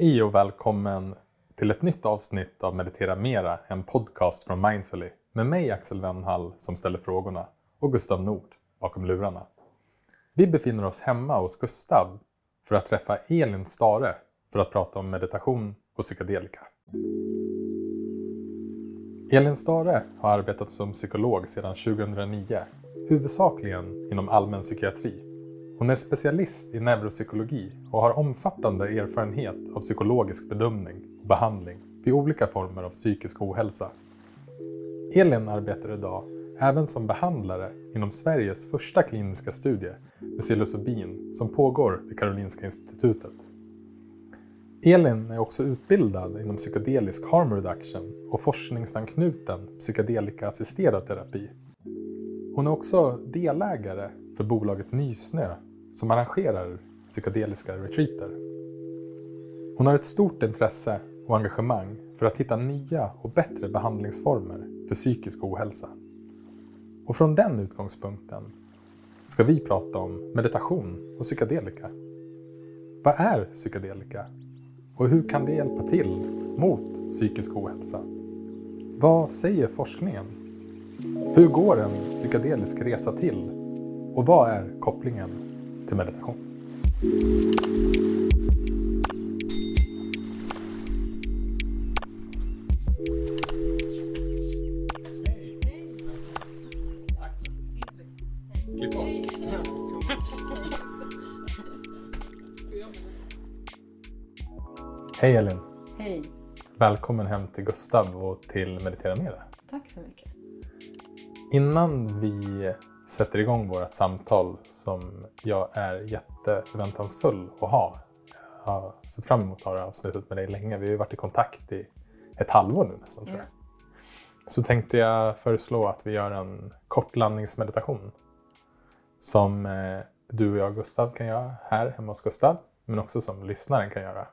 Hej och välkommen till ett nytt avsnitt av Meditera Mera, en podcast från Mindfully med mig Axel Wennhall som ställer frågorna och Gustav Nord bakom lurarna. Vi befinner oss hemma hos Gustav för att träffa Elin Stare för att prata om meditation och psykedelika. Elin Stare har arbetat som psykolog sedan 2009, huvudsakligen inom allmän psykiatri hon är specialist i neuropsykologi och har omfattande erfarenhet av psykologisk bedömning och behandling vid olika former av psykisk ohälsa. Elin arbetar idag även som behandlare inom Sveriges första kliniska studie med psilocybin som pågår vid Karolinska institutet. Elin är också utbildad inom psykedelisk harm reduction och forskningsanknuten psykedelika-assisterad terapi. Hon är också delägare för bolaget Nysnö som arrangerar psykedeliska retreater. Hon har ett stort intresse och engagemang för att hitta nya och bättre behandlingsformer för psykisk ohälsa. Och från den utgångspunkten ska vi prata om meditation och psykedelika. Vad är psykedelika? Och hur kan det hjälpa till mot psykisk ohälsa? Vad säger forskningen? Hur går en psykedelisk resa till? Och vad är kopplingen till meditation. Hej Elin! Hej! Välkommen hem till Gustav och till Meditera Mera. Tack så mycket. Innan vi sätter igång vårt samtal som jag är jätteförväntansfull att ha. Jag har sett fram emot att ha det här avsnittet med dig länge. Vi har ju varit i kontakt i ett halvår nu nästan tror jag. Så tänkte jag föreslå att vi gör en kort landningsmeditation som eh, du och jag Gustav kan göra här hemma hos Gustav men också som lyssnaren kan göra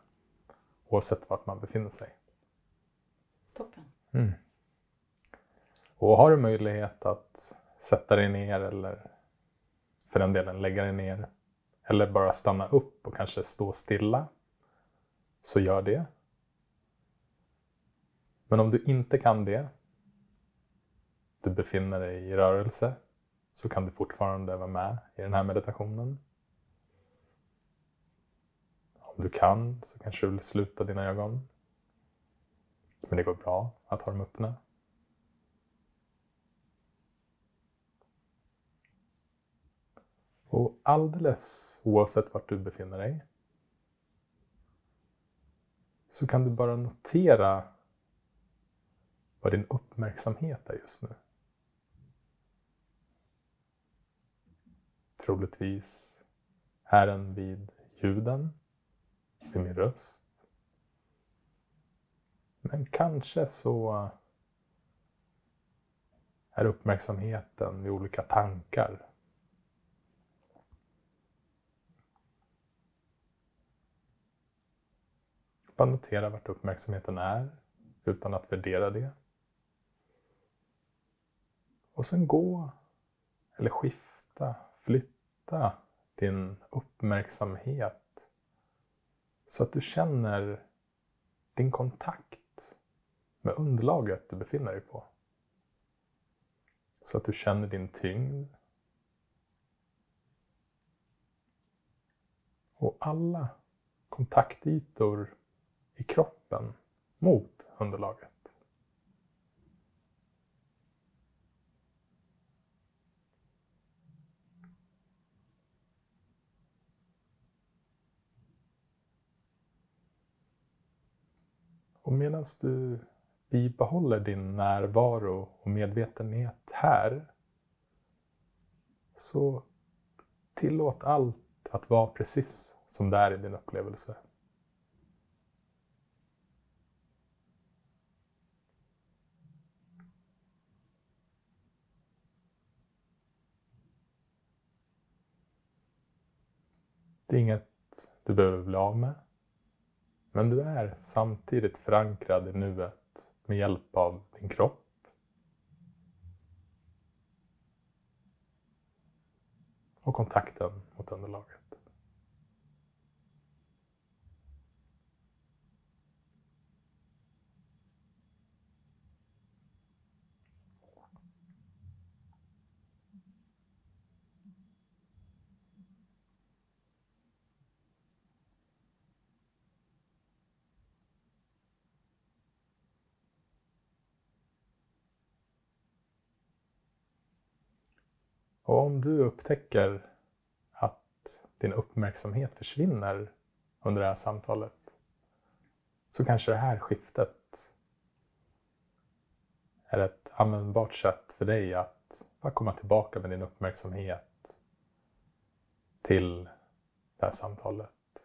oavsett vart man befinner sig. Toppen. Mm. Och har du möjlighet att sätta dig ner eller för den delen lägga dig ner. Eller bara stanna upp och kanske stå stilla. Så gör det. Men om du inte kan det, du befinner dig i rörelse, så kan du fortfarande vara med i den här meditationen. Om du kan så kanske du vill sluta dina ögon. Men det går bra att ha dem öppna. Och alldeles oavsett vart du befinner dig så kan du bara notera vad din uppmärksamhet är just nu. Troligtvis är den vid ljuden, vid min röst. Men kanske så är uppmärksamheten vid olika tankar Bara notera vart uppmärksamheten är utan att värdera det. Och sen gå, eller skifta, flytta din uppmärksamhet så att du känner din kontakt med underlaget du befinner dig på. Så att du känner din tyngd. Och alla kontaktytor i kroppen mot underlaget. Och medan du bibehåller din närvaro och medvetenhet här så tillåt allt att vara precis som det är i din upplevelse. Det är inget du behöver bli av med. Men du är samtidigt förankrad i nuet med hjälp av din kropp. Och kontakten mot underlaget. Och om du upptäcker att din uppmärksamhet försvinner under det här samtalet så kanske det här skiftet är ett användbart sätt för dig att bara komma tillbaka med din uppmärksamhet till det här samtalet.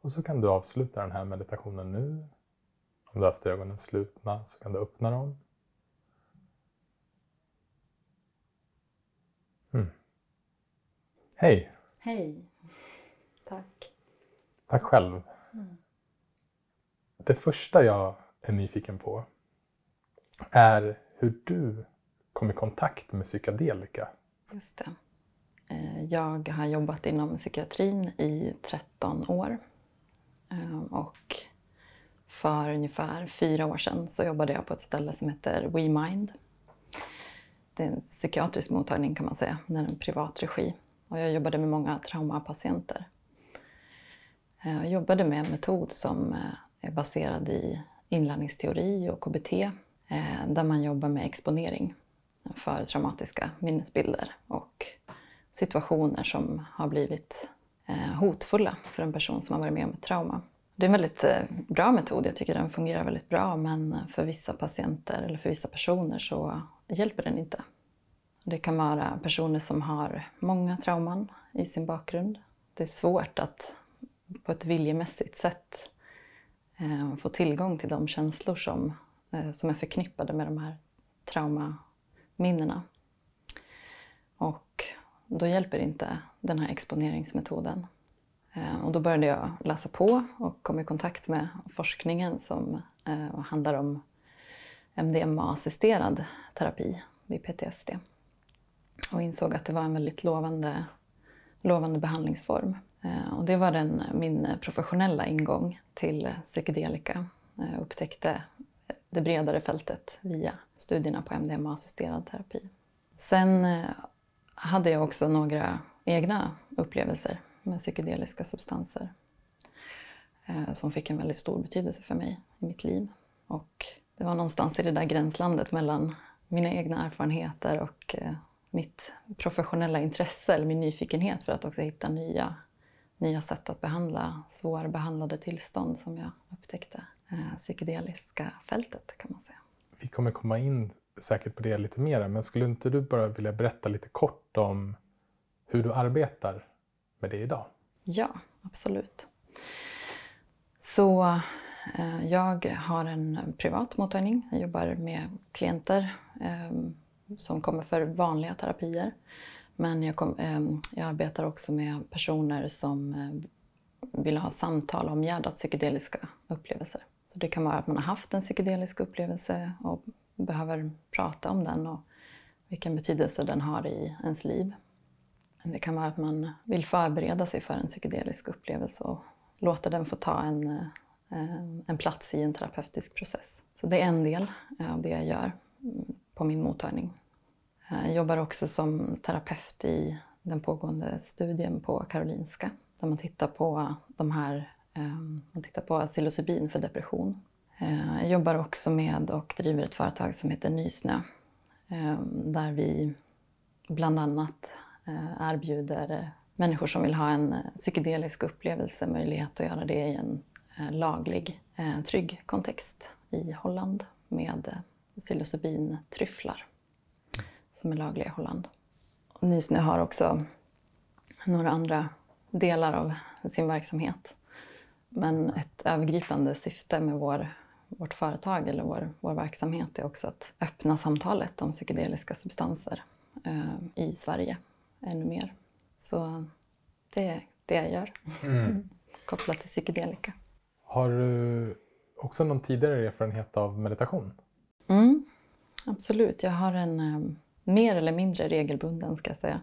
Och så kan du avsluta den här meditationen nu. Om du har haft ögonen slutna så kan du öppna dem. Mm. Hej! Hej. Tack. Tack själv. Mm. Det första jag är nyfiken på är hur du kom i kontakt med psykedelika. Just det. Eh, Jag har jobbat inom psykiatrin i 13 år. Eh, Och för ungefär fyra år sedan så jobbade jag på ett ställe som heter WeMind. Det är en psykiatrisk mottagning kan man säga, den är en privat regi. Och jag jobbade med många traumapatienter. Eh, jag jobbade med en metod som eh, är baserad i inlärningsteori och KBT eh, där man jobbar med exponering för traumatiska minnesbilder och situationer som har blivit hotfulla för en person som har varit med om ett trauma. Det är en väldigt bra metod, jag tycker den fungerar väldigt bra men för vissa patienter eller för vissa personer så hjälper den inte. Det kan vara personer som har många trauman i sin bakgrund. Det är svårt att på ett viljemässigt sätt eh, få tillgång till de känslor som, eh, som är förknippade med de här traumaminnena. Och då hjälper inte den här exponeringsmetoden. Eh, Och då började jag läsa på och kom i kontakt med forskningen som eh, handlar om MDMA-assisterad terapi vid PTSD. Och insåg att det var en väldigt lovande, lovande behandlingsform. Eh, och det var den, min professionella ingång till psykedelika. Jag upptäckte det bredare fältet via studierna på MDMA-assisterad terapi. Sen eh, hade jag också några egna upplevelser med psykedeliska substanser som fick en väldigt stor betydelse för mig i mitt liv. Och det var någonstans i det där gränslandet mellan mina egna erfarenheter och mitt professionella intresse eller min nyfikenhet för att också hitta nya, nya sätt att behandla svårbehandlade tillstånd som jag upptäckte eh, psykedeliska fältet kan man säga. Vi kommer komma in säkert på det lite mer, men skulle inte du bara vilja berätta lite kort om hur du arbetar med det idag? Ja, absolut. Så eh, jag har en privat mottagning. Jag jobbar med klienter eh, som kommer för vanliga terapier. Men jag, kom, eh, jag arbetar också med personer som eh, vill ha samtal om hjärtat psykedeliska upplevelser. Så det kan vara att man har haft en psykedelisk upplevelse och behöver prata om den och vilken betydelse den har i ens liv. Det kan vara att man vill förbereda sig för en psykedelisk upplevelse och låta den få ta en, eh, eh, en plats i en terapeutisk process. Så det är en del eh, av det jag gör mm, på min mottagning. Jag jobbar också som terapeut i den pågående studien på Karolinska där man tittar på de här, ehm, man tittar på psilocybin för depression. Eh, jag jobbar också med och driver ett företag som heter Nysnö ehm, där vi bland annat eh, erbjuder människor som vill ha en psykedelisk upplevelse möjlighet att göra det i en laglig, trygg kontext i Holland med eh, psilocybintryfflar som är lagliga i Holland. Och Nysnö har också några andra delar av sin verksamhet. Men ett övergripande syfte med vår, vårt företag eller vår, vår verksamhet är också att öppna samtalet om psykedeliska substanser eh, i Sverige ännu mer. Så det är det jag gör, kopplat till psykedelika. Har du också någon tidigare erfarenhet av meditation? Mm, absolut, jag har en eh, mer eller mindre regelbunden ska jag säga,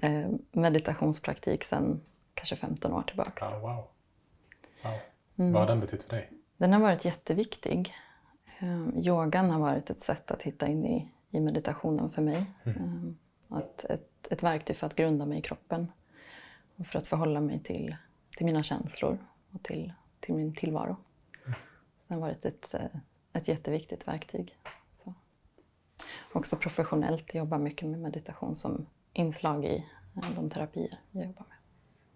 eh, meditationspraktik sedan kanske 15 år tillbaka. Ja, wow. wow. Mm. Vad har den betytt för dig? Den har varit jätteviktig. Eh, yogan har varit ett sätt att hitta in i, i meditationen för mig. Eh, och ett, ett, ett verktyg för att grunda mig i kroppen och för att förhålla mig till, till mina känslor och till, till min tillvaro. Det har varit ett, eh, ett jätteviktigt verktyg. Så. också professionellt jobbar mycket med meditation som inslag i eh, de terapier jag jobbar med.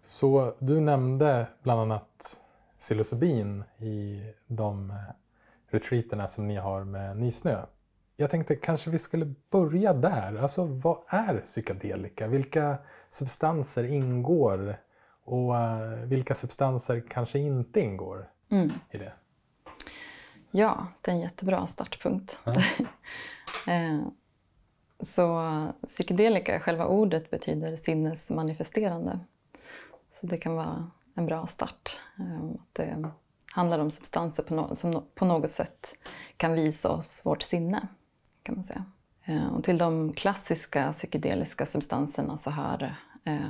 Så du nämnde bland annat psilocybin i de eh, retreaterna som ni har med Nysnö. Jag tänkte kanske vi skulle börja där. Alltså vad är psykedelika? Vilka substanser ingår och uh, vilka substanser kanske inte ingår mm. i det? Ja, det är en jättebra startpunkt. Ja. Eh, så psykedelika, själva ordet betyder sinnesmanifesterande. Så det kan vara en bra start. Eh, det handlar om substanser på no som på något sätt kan visa oss vårt sinne. kan man säga. Eh, och till de klassiska psykedeliska substanserna så hör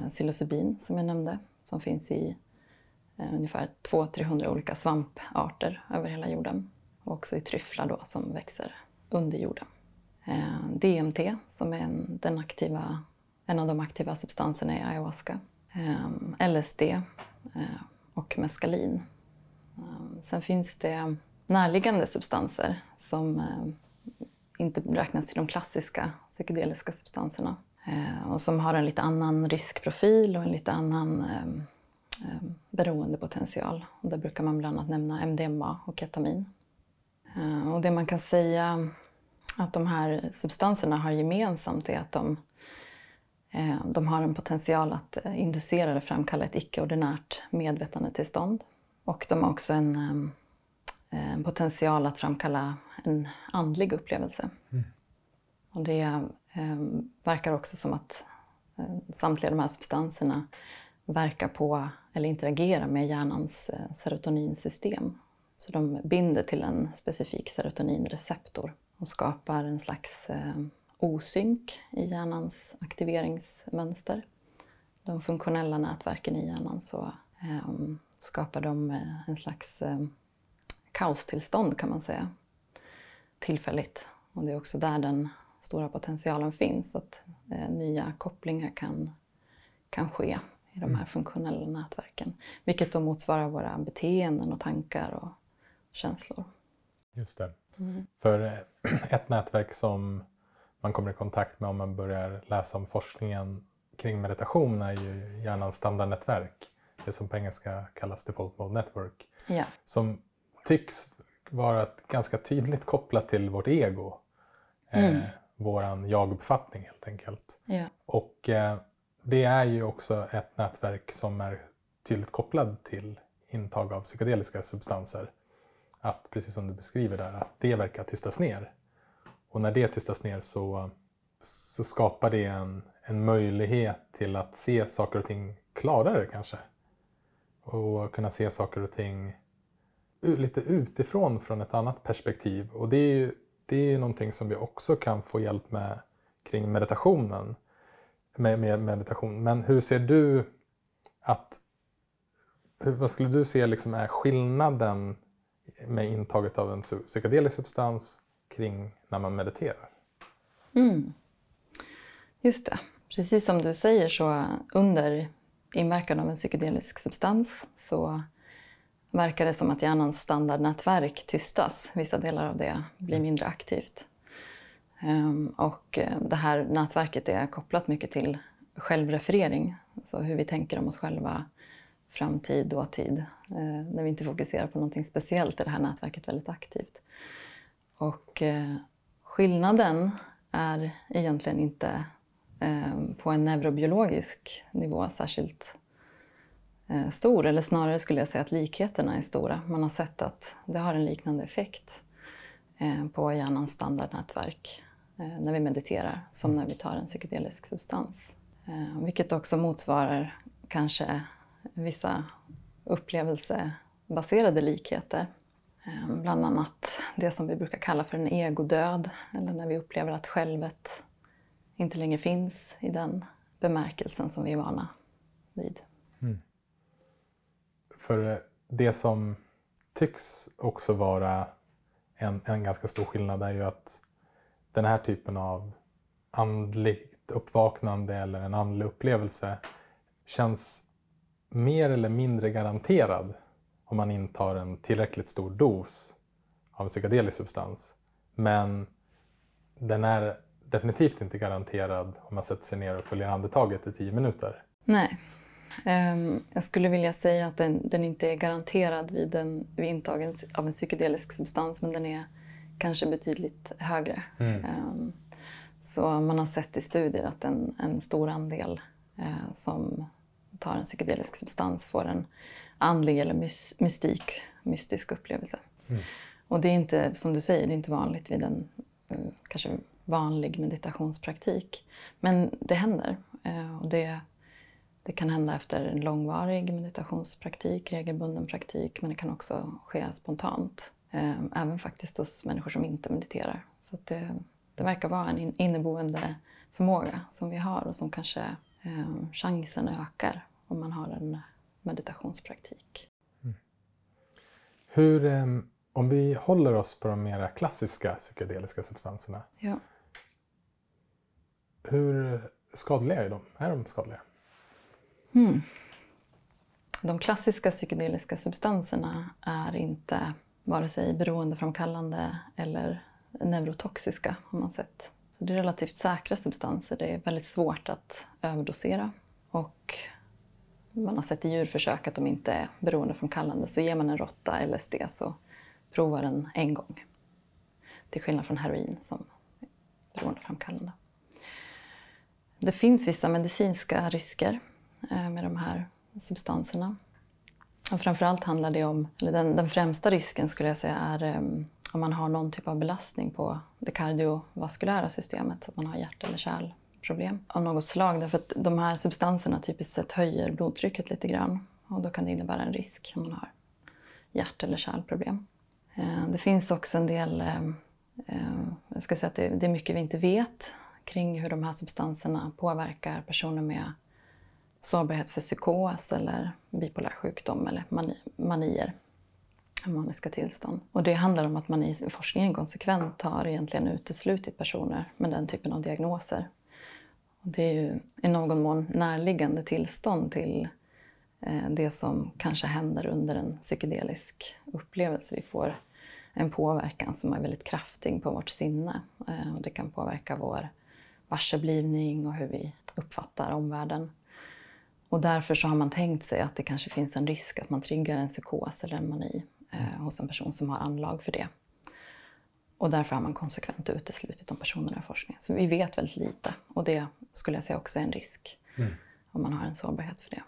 psilocybin som jag nämnde, som finns i ungefär 200-300 olika svamparter över hela jorden. Och också i tryfflar då, som växer under jorden. Eh, DMT som är en, den aktiva, en av de aktiva substanserna i ayahuasca. Eh, LSD eh, och meskalin. Eh, sen finns det närliggande substanser som eh, inte räknas till de klassiska psykedeliska substanserna eh, och som har en lite annan riskprofil och en lite annan eh, eh, beroendepotential. Och där brukar man bland annat nämna MDMA och ketamin. Och det man kan säga att de här substanserna har gemensamt är att de, eh, de har en potential att eh, inducera eller framkalla ett icke-ordinärt medvetandetillstånd. Och de har också en, eh, en potential att framkalla en andlig upplevelse. Mm. Och det eh, verkar också som att eh, samtliga de här substanserna verkar på eller interagerar med hjärnans eh, serotoninsystem. Så de binder till en specifik serotoninreceptor och skapar en slags eh, osynk i hjärnans aktiveringsmönster. De funktionella nätverken i hjärnan så eh, skapar de eh, en slags kaostillstånd kan man säga. Tillfälligt. Och det är också där den stora potentialen finns, att nya kopplingar kan, kan ske i de här mm. funktionella nätverken. Vilket då motsvarar våra beteenden och tankar och känslor. Just det. Mm. För eh, ett nätverk som man kommer i kontakt med om man börjar läsa om forskningen kring meditation är ju hjärnans standardnätverk. Det som på engelska kallas Default Mode Network. Ja. Som tycks vara ganska tydligt kopplat till vårt ego. Eh, mm. Eh, våran jag-befattning helt enkelt. Ja. Och eh, det är ju också ett nätverk som är tydligt kopplad till intag av psykedeliska substanser att, precis som du beskriver där, att det verkar tystas ner. Och när det tystas ner så, så skapar det en, en möjlighet till att se saker och ting klarare kanske. Och kunna se saker och ting lite utifrån från ett annat perspektiv. Och det är ju det är någonting som vi också kan få hjälp med kring meditationen. Med, med meditation. Men hur ser du att vad skulle du se liksom är skillnaden med intaget av en psykedelisk substans kring när man mediterar. Mm. Just det. Precis som du säger så under inverkan av en psykedelisk substans så verkar det som att hjärnans standardnätverk tystas. Vissa delar av det blir mindre aktivt. Ehm, och eh, det här nätverket är kopplat mycket till självreferering, så hur vi tänker om oss själva, framtid, dåtid. Eh, när vi inte fokuserar på någonting speciellt är det här nätverket väldigt aktivt. Och eh, skillnaden är egentligen inte eh, på en neurobiologisk nivå särskilt eh, stor, eller snarare skulle jag säga att likheterna är stora. Man har sett att det har en liknande effekt eh, på hjärnans standardnätverk eh, när vi mediterar som när vi tar en psykedelisk substans. Eh, vilket också motsvarar kanske vissa upplevelsebaserade likheter. Ehm, bland annat det som vi brukar kalla för en egodöd, eller när vi upplever att självet inte längre finns i den bemärkelsen som vi är vana vid. Mm. För eh, det som tycks också vara en, en ganska stor skillnad är ju att den här typen av andligt uppvaknande eller en andlig upplevelse känns mer eller mindre garanterad om man intar en tillräckligt stor dos av psykedelisk substans. Men den är, definitivt inte garanterad om man sätter sig ner och följer andetaget i tio minuter. Nej. Um, jag skulle vilja säga att den, den inte är garanterad vid, en, vid intagen av en psykedelisk substans men den är kanske betydligt högre. Mm. Um, så man har sett i studier att en, en stor andel uh, som tar en psykedelisk substans får en andlig eller mys, mystik, mystisk upplevelse. Mm. Och det är inte, som du säger, det är inte vanligt vid en uh, kanske vanlig meditationspraktik. Men det händer. Uh, och det, det kan hända efter en långvarig meditationspraktik, regelbunden praktik, men det kan också ske spontant. Eh, även faktiskt hos människor som inte mediterar. Så det, det verkar vara en inneboende förmåga som vi har och som kanske eh, chansen ökar om man har en meditationspraktik. Mm. Hur, eh, om vi håller oss på de mera klassiska psykedeliska substanserna. Ja. Hur skadliga är de? Är de skadliga? Mm. De klassiska psykedeliska substanserna är inte vare sig beroendeframkallande eller neurotoxiska har man sett. Det är relativt säkra substanser. Det är väldigt svårt att överdosera. Och man har sett i djurförsök att de inte är beroendeframkallande. Så ger man en råtta LSD så provar den en gång. Till skillnad från heroin som är beroendeframkallande. Det finns vissa medicinska risker eh, med de här substanserna. Och framförallt handlar det om, eller den, den främsta risken skulle jag säga är um, om man har någon typ av belastning på det kardiovaskulära systemet, så att man har hjärt eller kärlproblem av något slag. Därför att de här substanserna typiskt sett höjer blodtrycket lite grann och då kan det innebära en risk om man har hjärt eller kärlproblem. Eh, det finns också en del, eh, eh, jag ska säga att det, det är mycket vi inte vet kring hur de här substanserna påverkar personer med sårbarhet för psykos eller bipolär sjukdom eller mani, manier, maniska tillstånd. Och det handlar om att man i forskningen konsekvent har egentligen uteslutit personer med den typen av diagnoser. Och det är ju i någon mån närliggande tillstånd till eh, det som kanske händer under en psykedelisk upplevelse. Vi får en påverkan som är väldigt kraftig på vårt sinne. Eh, och det kan påverka vår varseblivning och hur vi uppfattar omvärlden. Och därför så har man tänkt sig att det kanske finns en risk att man triggar en psykos eller en mani eh, hos en person som har anlag för det. Och därför har man konsekvent uteslutit de personerna i forskningen. Så vi vet väldigt lite och det skulle jag säga också är en risk mm. om man har en sårbarhet för det.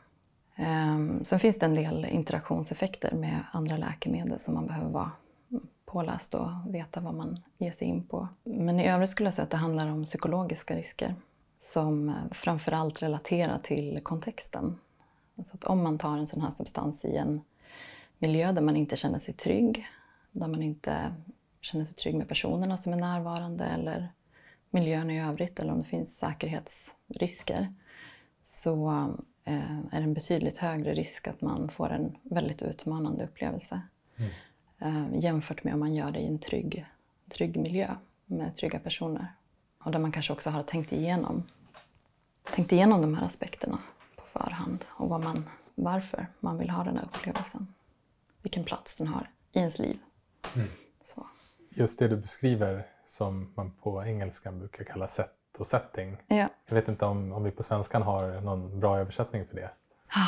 Um, sen finns det en del interaktionseffekter med andra läkemedel som man behöver vara påläst och veta vad man ger sig in på. Men i övrigt skulle jag säga att det handlar om psykologiska risker som framförallt relaterar till kontexten. Alltså att om man tar en sån här substans i en miljö där man inte känner sig trygg, där man inte känner sig trygg med personerna som är närvarande eller miljön i övrigt eller om det finns säkerhetsrisker så eh, är det en betydligt högre risk att man får en väldigt utmanande upplevelse mm. Eh, jämfört med om man gör det i en trygg, trygg miljö med trygga personer. Och där man kanske också har tänkt igenom tänkt igenom de här aspekterna på förhand och vad man, varför man vill ha den här upplevelsen. Vilken plats den har i ens liv. Mm. Just det du beskriver som man på engelskan brukar kalla set och setting. Ja. Jag vet inte om, om vi på svenskan har någon bra översättning för det? Ah,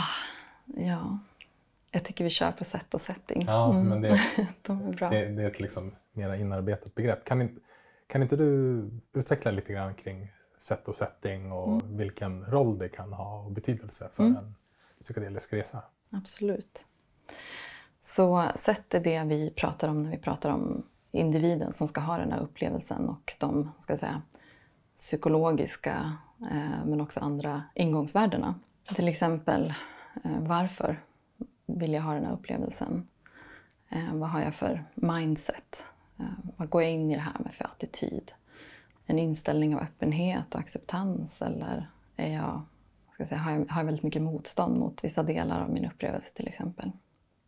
ja, jag tycker vi kör på set och setting. Ja, mm. men det, De är bra. Det, det, är ett liksom mera inarbetat begrepp. Kan inte, kan inte du utveckla lite grann kring sätt och setting och mm. vilken roll det kan ha och betydelse för mm. en psykedelisk resa. Absolut. Så sätt är det vi pratar om när vi pratar om individen som ska ha den här upplevelsen och de ska säga, psykologiska eh, men också andra ingångsvärdena. Till exempel eh, varför vill jag ha den här upplevelsen? Eh, vad har jag för mindset? Eh, vad går jag in i det här med för attityd? en inställning av öppenhet och acceptans eller är jag, ska säga, har, jag, har jag väldigt mycket motstånd mot vissa delar av min upplevelse till exempel.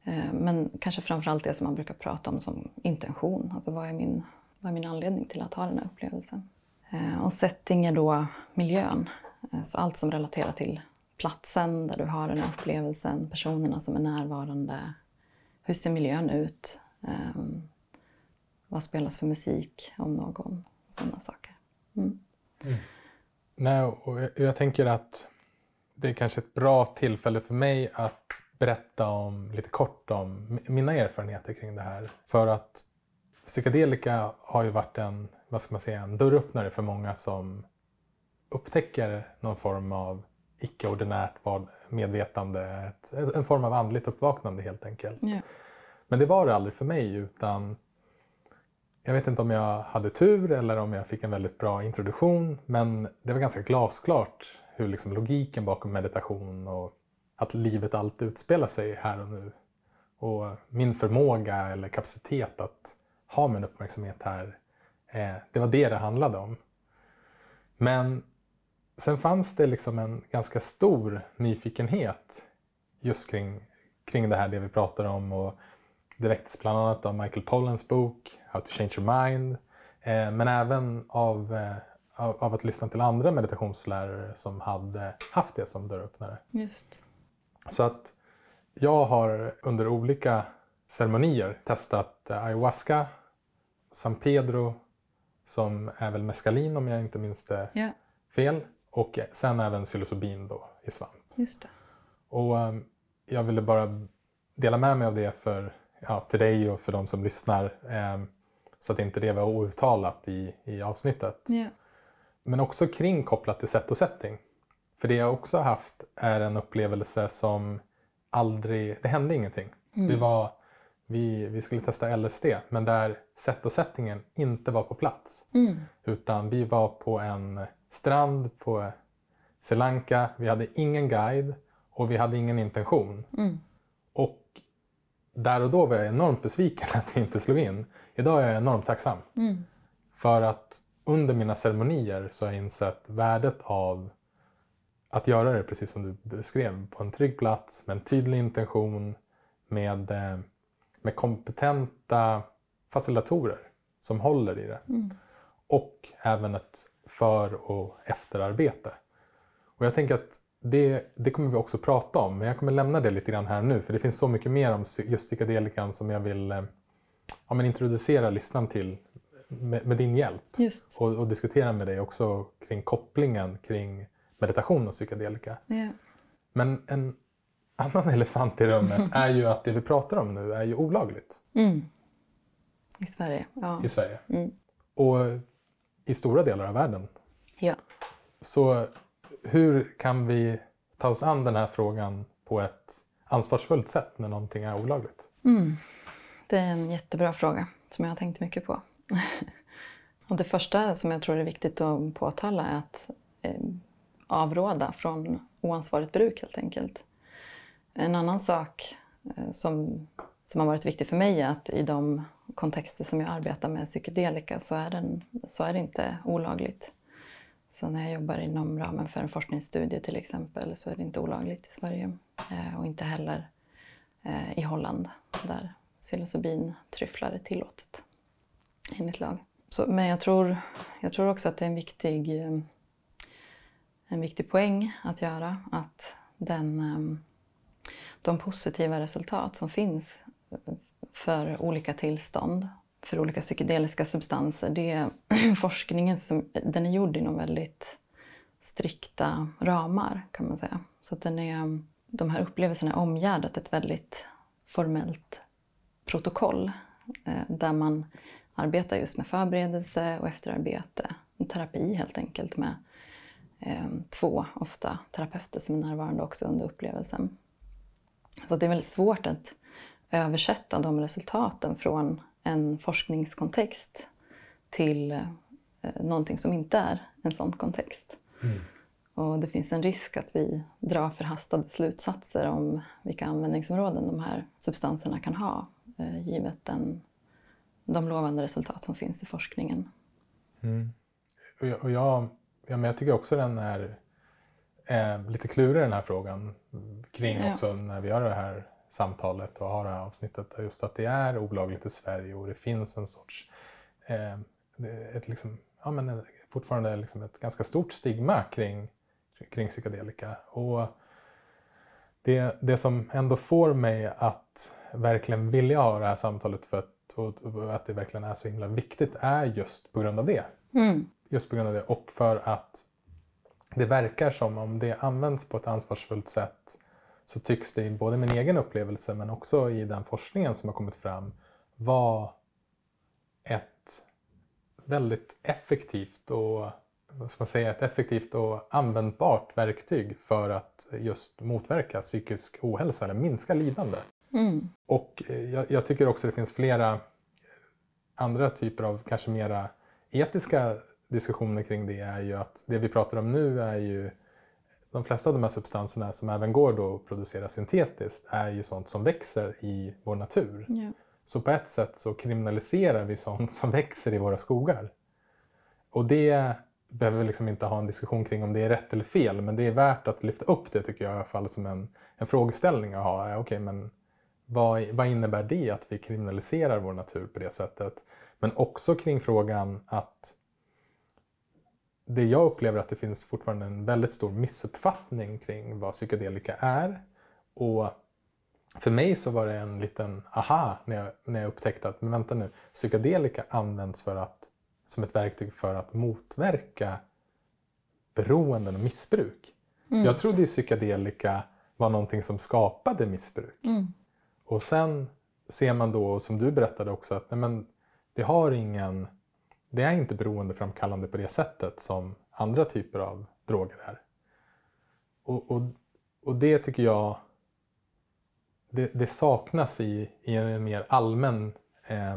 Eh, men kanske framförallt det som man brukar prata om som intention. Alltså vad är min, vad är min anledning till att ha den här upplevelsen? Eh, och setting är då miljön. Eh, så allt som relaterar till platsen där du har den här upplevelsen, personerna som är närvarande. Hur ser miljön ut? Vad spelas för musik om någon? Sådana saker. Mm. mm. Nej, och jag, jag tänker att det är kanske ett bra tillfälle för mig att berätta om, lite kort om mina erfarenheter kring det här. För att psykedelika har ju varit en, vad ska man säga, en dörröppnare för många som upptäcker någon form av icke-ordinärt medvetande, en form av andligt uppvaknande helt enkelt. Ja. Men det var det aldrig för mig utan jag vet inte om jag hade tur eller om jag fick en väldigt bra introduktion men det var ganska glasklart hur liksom logiken bakom meditation och att livet alltid utspelar sig här och nu. Och min förmåga eller kapacitet att ha min uppmärksamhet här, eh, det var det det handlade om. Men sen fanns det liksom en ganska stor nyfikenhet just kring, kring det här det vi pratar om. Och det väcktes bland annat av Michael Pollans bok How to change your mind. Eh, men även av, eh, av, av, att lyssna till andra meditationslärare som hade haft det som dörröppnare. Just. Så att jag har under olika ceremonier testat eh, ayahuasca, San Pedro, som är väl mescalin om jag inte minns det yeah. fel. Och sen även psilocybin då i svamp. Just det. Och um, jag ville bara dela med mig av det för, ja, till dig och för de som lyssnar. Um, så att inte det var outtalat i, i avsnittet. Yeah. Men också kring kopplat till sätt och setting. För det jag också haft är en upplevelse som aldrig, det hände ingenting. Mm. Det var, vi, vi skulle testa LSD men där sätt och settingen inte var på plats. Mm. Utan vi var på en strand på Sri Lanka, vi hade ingen guide och vi hade ingen intention. Mm. Och där och då var jag enormt besviken att det inte slog in. Idag är jag enormt tacksam. Mm. För att under mina ceremonier så har jag insett värdet av att göra det precis som du beskrev, på en trygg plats med en tydlig intention med, eh, med kompetenta facilitatorer som håller i det. Mm. Och även ett för och efterarbete. Och jag tänker att det, det kommer vi också prata om, men jag kommer lämna det lite grann här nu för det finns så mycket mer om just psykedelikan som jag vill eh, ja, men introducera lyssnaren till med, med din hjälp. Och, och, diskutera med dig också kring kopplingen kring meditation och psykedelika. Yeah. Men en annan elefant i rummet är ju att det vi pratar om nu är ju olagligt. Mm. I Sverige, ja. I Sverige. Mm. Och i stora delar av världen. Ja. Så hur kan vi ta oss an den här frågan på ett ansvarsfullt sätt när någonting är olagligt? Mm. Det är en jättebra fråga som jag har tänkt mycket på. och det första som jag tror är viktigt att påtala är att eh, avråda från oansvarigt bruk helt enkelt. En annan sak eh, som, som har varit viktig för mig är att i de kontexter som jag arbetar med psykedelika så är, den, så är det inte olagligt. Så när jag jobbar inom ramen för en forskningsstudie till exempel så är det inte olagligt i Sverige. Eh, och inte heller eh, i Holland där psilocybin-tryfflar är tillåtet enligt lag. Så, men jag tror, jag tror också att det är en viktig, en viktig poäng att göra att den, ehm, de positiva resultat som finns eh, för olika tillstånd, för olika psykedeliska substanser, det är forskningen som den är gjord inom väldigt strikta ramar kan man säga. Så att den är, de här upplevelserna är omgärdat ett väldigt formellt protokoll eh, där man arbetar just med förberedelse och efterarbete. En terapi helt enkelt med två, ofta terapeuter som är närvarande också under upplevelsen. Så det är väldigt svårt att översätta de resultaten från en forskningskontext till eh, någonting som inte är en sån kontext. Mm. Och det finns en risk att vi drar förhastade slutsatser om vilka användningsområden de här substanserna kan ha, eh, givet den de lovande resultat som finns i forskningen. Mm. Och jag, och jag, ja, men jag tycker också den är eh, lite klurig den här frågan kring ja. också när vi gör det här samtalet och har det här avsnittet. Just att det är olagligt i Sverige och det finns en sorts, eh, ett liksom, ja, men fortfarande liksom ett ganska stort stigma kring, kring psykedelika. Och det, det som ändå får mig att verkligen vilja ha det här samtalet för att och att det verkligen är så himla viktigt är just på grund av det. Mm. Just på grund av det och för att det verkar som om det används på ett ansvarsfullt sätt så tycks det i både min egen upplevelse men också i den forskningen som har kommit fram vara ett väldigt effektivt och vad ska man säga, ett effektivt och användbart verktyg för att just motverka psykisk ohälsa eller minska lidande. Mm. Och eh, jag, jag, tycker också det finns flera andra typer av kanske mera etiska diskussioner kring det är ju att det vi pratar om nu är ju de flesta av de här substanserna som även går då att producera syntetiskt är ju sånt som växer i vår natur. Ja. Så på ett sätt så kriminaliserar vi sånt som växer i våra skogar. Och det behöver vi liksom inte ha en diskussion kring om det är rätt eller fel, men det är värt att lyfta upp det tycker jag i alla fall som en, en frågeställning att ha. Okay, men vad, vad innebär det att vi kriminaliserar vår natur på det sättet? Men också kring frågan att det jag upplever att det finns fortfarande en väldigt stor missuppfattning kring vad psykedelika är. Och för mig så var det en liten aha när jag, när jag upptäckte att men vänta nu, psykedelika används för att, som ett verktyg för att motverka beroenden och missbruk. Mm. Jag trodde ju psykedelika var någonting som skapade missbruk. Mm. Och sen ser man då, som du berättade också, att nej men, det har ingen det är inte beroendeframkallande på det sättet som andra typer av droger är. Och, och, och det tycker jag det, det saknas i, i, en mer allmän, eh,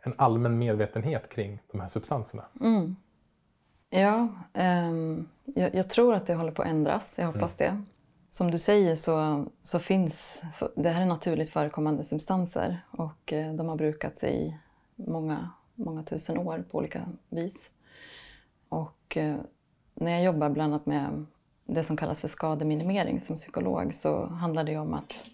en allmän medvetenhet kring de här substanserna. Mm. Ja, um, jag, jag, tror att det håller på att ändras. Jag hoppas mm. det. Som du säger så, så finns det här är naturligt förekommande substanser och eh, de har brukats i många många tusen år på olika vis. Och eh, när jag jobbar bland annat med det som kallas för skademinimering som psykolog så handlar det om att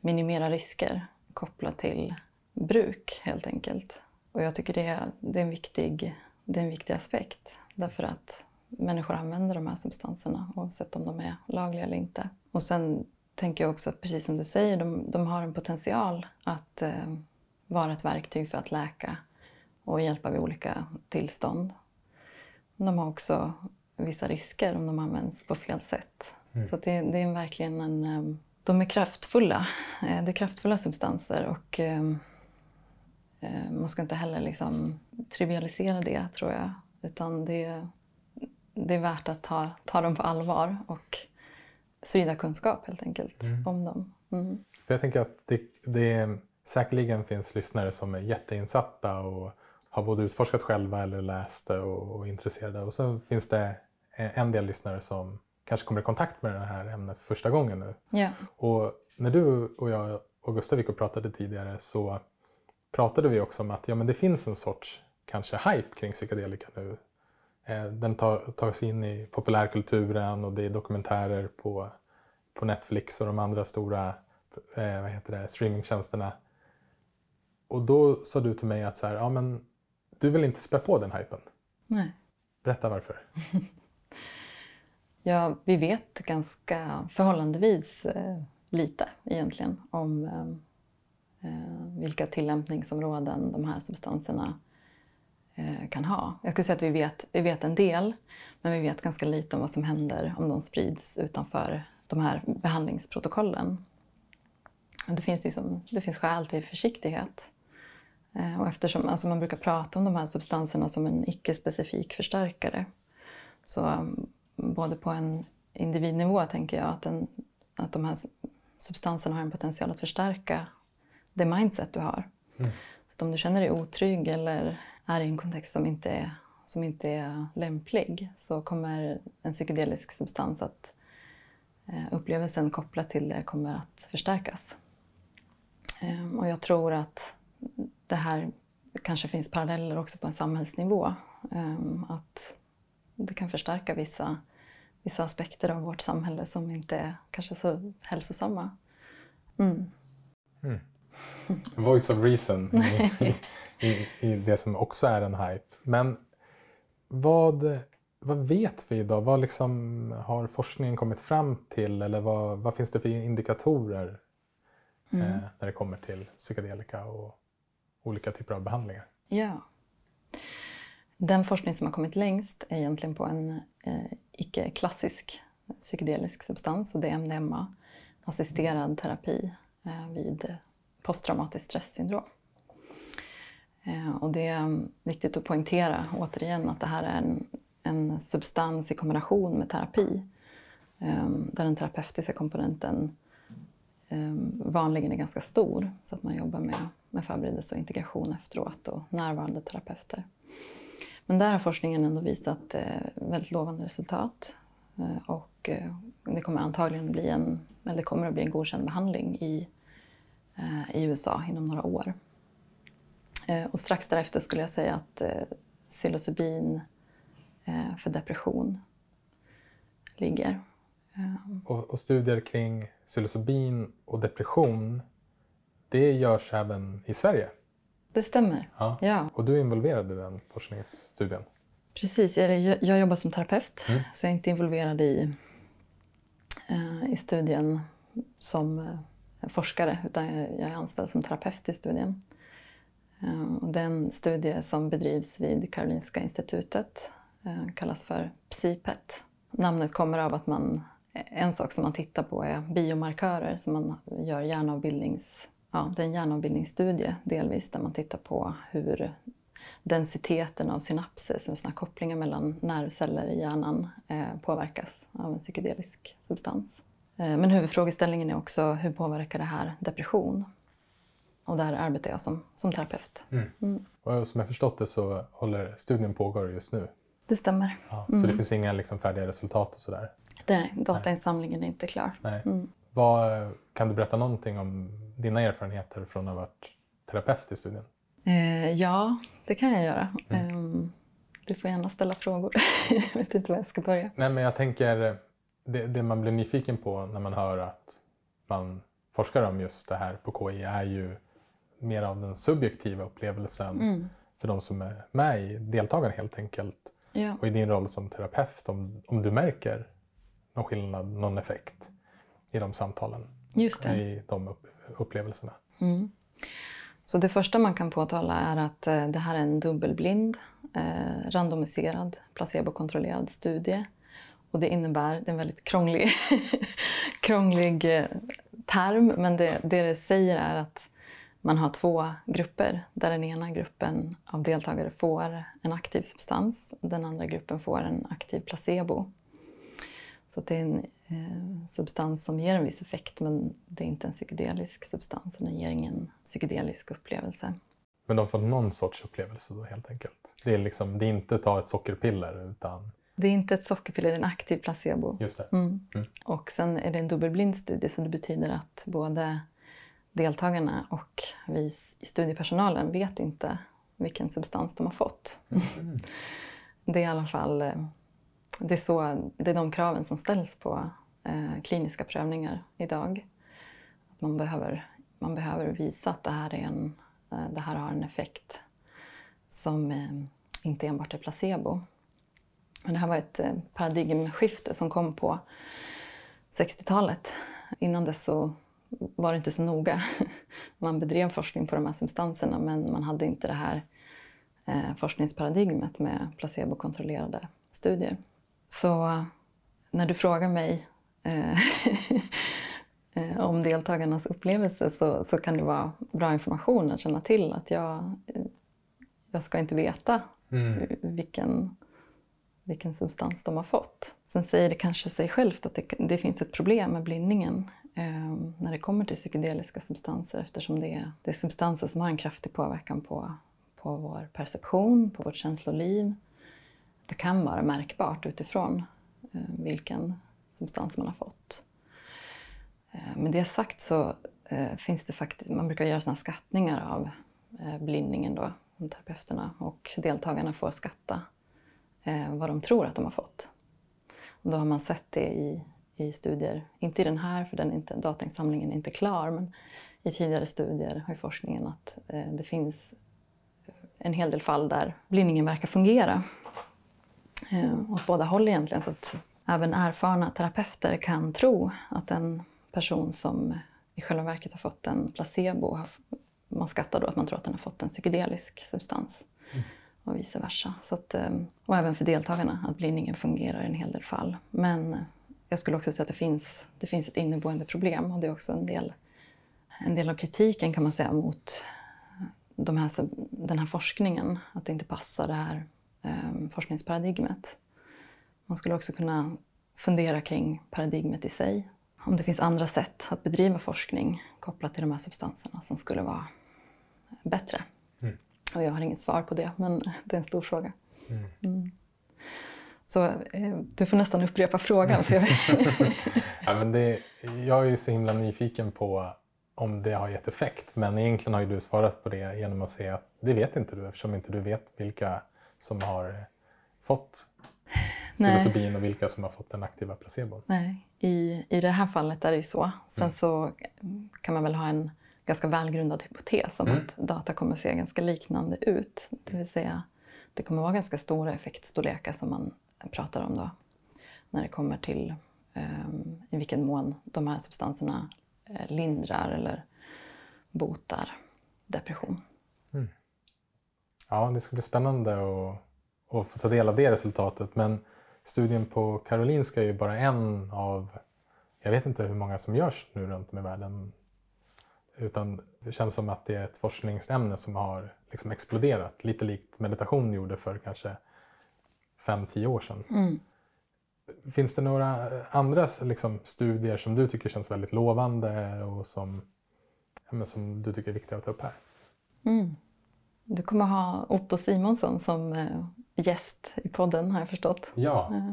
minimera risker kopplat till bruk helt enkelt. Och jag tycker det är, det är, en, viktig, det är en viktig aspekt därför att människor använder de här substanserna oavsett om de är lagliga eller inte. Och sen tänker jag också att precis som du säger, de, de har en potential att eh, vara ett verktyg för att läka och hjälpa vid olika tillstånd. De har också vissa risker om de används på fel sätt. Mm. Så det, det, är verkligen en... Eh, de är kraftfulla. Eh, det är kraftfulla substanser och eh, man ska inte heller liksom trivialisera det, tror jag. Utan det, det är värt att ta, ta dem på allvar och sprida kunskap helt enkelt mm. om dem. Mm. Jag tänker att det, det säkerligen finns lyssnare som är jätteinsatta och har både utforskat själva eller läst det och, och intresserade. Och så finns det en del lyssnare som kanske kommer i kontakt med det här ämnet för första gången nu. Ja. Och när du och jag och Gustav gick och pratade tidigare så pratade vi också om att ja, men det finns en sorts kanske hype kring psykedelika nu. Eh, den tar, sig in i populärkulturen och det är dokumentärer på, på Netflix och de andra stora eh, vad heter det, streamingtjänsterna. Och då sa du till mig att så här, ja, men du vill inte spä på den hypen? Nej. Berätta varför. ja, vi vet ganska förhållandevis eh, lite egentligen om eh, eh, vilka tillämpningsområden de här substanserna eh, kan ha. Jag skulle säga att vi vet, vi vet en del, men vi vet ganska lite om vad som händer om de sprids utanför de här behandlingsprotokollen. Det finns, liksom, det finns skäl till försiktighet. Eh, och eftersom alltså man brukar prata om de här substanserna som en icke-specifik förstärkare så mm, både på en individnivå tänker jag att, en, att de här substanserna har en potential att förstärka det mindset du har. Mm. Så om du känner dig otrygg eller är i en kontext som inte är, som inte är lämplig så kommer en psykedelisk substans att eh, upplevelsen kopplat till det kommer att förstärkas. Eh, och jag tror att det här kanske finns paralleller också på en samhällsnivå. Ehm, att det kan förstärka vissa, vissa aspekter av vårt samhälle som inte är kanske så hälsosamma. Mm. Mm. Voice of reason i, i, i, det som också är en hype. Men vad, vad vet vi idag? Vad liksom har forskningen kommit fram till? Eller vad, vad finns det för indikatorer mm. eh, när det kommer till psykedelika och olika typer av behandlingar? Ja. Den forskning som har kommit längst är egentligen på en eh, icke-klassisk psykedelisk substans och det är MDMA, assisterad terapi eh, vid posttraumatiskt stresssyndrom. Eh, och det är viktigt att poängtera återigen att det här är en, en substans i kombination med terapi eh, där den terapeutiska komponenten eh, vanligen är ganska stor så att man jobbar med, med förberedelse och integration efteråt och närvarande terapeuter. Men där har forskningen ändå visat eh, väldigt lovande resultat eh, och eh, det kommer antagligen bli en, eller det kommer att bli en godkänd behandling i, i USA inom några år. Och strax därefter skulle jag säga att psilocybin för depression ligger. Och, och studier kring psilocybin och depression, det görs även i Sverige. det stämmer. Ja. Ja, Och du är involverad i den forskningsstudien. precis. Jag, är- jobbar som terapeut Mm. så jag är inte involverad i, eh, i studien som eh, forskare utan jag, är anställd som terapeut i studien. Eh, och den studie som bedrivs vid Karolinska institutet kallas för PSIPET. Namnet kommer av att man, en sak som man tittar på är biomarkörer som man gör hjärnavbildnings, ja, det är en hjärnavbildningsstudie delvis där man tittar på hur densiteten av synapser, som såna kopplingar mellan nervceller i hjärnan, eh, påverkas av en psykedelisk substans. Eh, men huvudfrågeställningen är också hur påverkar det här depression? Och där arbetar jag som, som terapeut. Och som jag förstått det så håller studien pågår just nu. Det stämmer. Ja, Så det finns inga liksom, färdiga resultat och sådär. Det, datainsamlingen är inte klar. Nej. Vad, kan du berätta någonting om dina erfarenheter från att ha varit terapeut i studien? Eh, ja, det kan jag göra. Mm. Ehm, du får gärna ställa frågor. jag vet inte var jag ska börja. Nej, men jag tänker, det, det man blir nyfiken på när man hör att man forskar om just det här på KI är ju mer av den subjektiva upplevelsen Mm. för de som är med i deltagarna helt enkelt. Ja. Och i din roll som terapeut, om, om du märker någon skillnad, någon effekt i de samtalen, i de upp, upplevelserna. Mm. Så det första man kan påtala är att eh, det här är en dubbelblind, eh, randomiserad, placebokontrollerad studie. Och det innebär, det är en väldigt krånglig, krånglig eh, term, men det, det det säger är att man har två grupper där den ena gruppen av deltagare får en aktiv substans, den andra gruppen får en aktiv placebo. Så det är en substans som ger en viss effekt men det är inte en psykedelisk substans. Den ger ingen psykedelisk upplevelse. Men de får någon sorts upplevelse då helt enkelt. Det är, liksom, det är inte ta ett sockerpiller utan Det är inte ett sockerpiller, det är en aktiv placebo. just det. Mm. Mm. Och sen är det en dubbelblind studie så det betyder att både deltagarna och vi i studiepersonalen vet inte vilken substans de har fått. Det är i alla fall eh, det är, så, det är de kraven som ställs på eh, kliniska prövningar idag. Att man, behöver, man behöver visa att det här, är en, eh, det här har en effekt som eh, inte enbart är placebo. Men det här var ett eh, paradigmskifte som kom på 60-talet. Innan dess så var det inte så noga. Man bedrev forskning på de här substanserna men man hade inte det här eh, forskningsparadigmet med placebokontrollerade studier. Så eh, när du frågar mig om deltagarnas upplevelse så, så kan det vara bra information att känna till att jag, eh, jag ska inte veta Mm. vilken, vilken substans de har fått. Sen säger det kanske sig självt att det, det finns ett problem med blindningen eh, när det kommer till psykedeliska substanser eftersom det är, det är substanser som har en kraftig påverkan på, på vår perception, på vårt känsloliv. Det kan vara märkbart utifrån eh, vilken substans man har fått. Eh, med det sagt så eh, finns det faktiskt, man brukar göra sådana skattningar av eh, blindningen då, de terapeuterna, och deltagarna får skatta vad de tror att de har fått. Och då har man sett det i, i studier, inte i den här för den inte, datainsamlingen är inte klar, men i tidigare studier och i forskningen att det finns en hel del fall där blindningen verkar fungera. Eh, åt båda håll egentligen, så att även erfarna terapeuter kan tro att en person som i själva verket har fått en placebo, har, man skattar då att man tror att den har fått en psykedelisk substans och vice versa. Så att, eh, och även för deltagarna, att blindningen fungerar i en hel del fall. Men jag skulle också säga att det finns, det finns ett inneboende problem och det är också en del, en del av kritiken kan man säga mot de här, den här forskningen, att det inte passar det här eh, forskningsparadigmet. Man skulle också kunna fundera kring paradigmet i sig. Om det finns andra sätt att bedriva forskning kopplat till de här substanserna som skulle vara bättre. Mm. Och jag har inget svar på det, men det är en stor fråga. Mm. Mm. Så eh, du får nästan upprepa frågan. För jag... ja, men det, jag är ju så himla nyfiken på om det har gett effekt. Men egentligen har ju du svarat på det genom att säga att det vet inte du eftersom inte du vet vilka som har fått psilocybin och vilka som har fått den aktiva placebon. Nej, i, i det här fallet är det ju så. Sen mm. så kan man väl ha en ganska välgrundad hypotes om mm. att data kommer att se ganska liknande ut. Det vill säga, det kommer vara ganska stora effektstorlekar som man pratar om då. När det kommer till um, i vilken mån de här substanserna uh, lindrar eller botar depression. Mm. Ja, det ska bli spännande att, att få ta del av det resultatet. Men studien på Karolinska är ju bara en av, jag vet inte hur många som görs nu runt om i världen. Utan det känns som att det är ett forskningsämne som har liksom exploderat. Lite likt meditation gjorde för kanske 5-10 år sedan. Mm. Finns det några andra liksom, studier som du tycker känns väldigt lovande och som, ja, som du tycker är viktiga att ta upp här? Mm. Du kommer ha Otto Simonsson som eh, gäst i podden har jag förstått. Ja. Eh,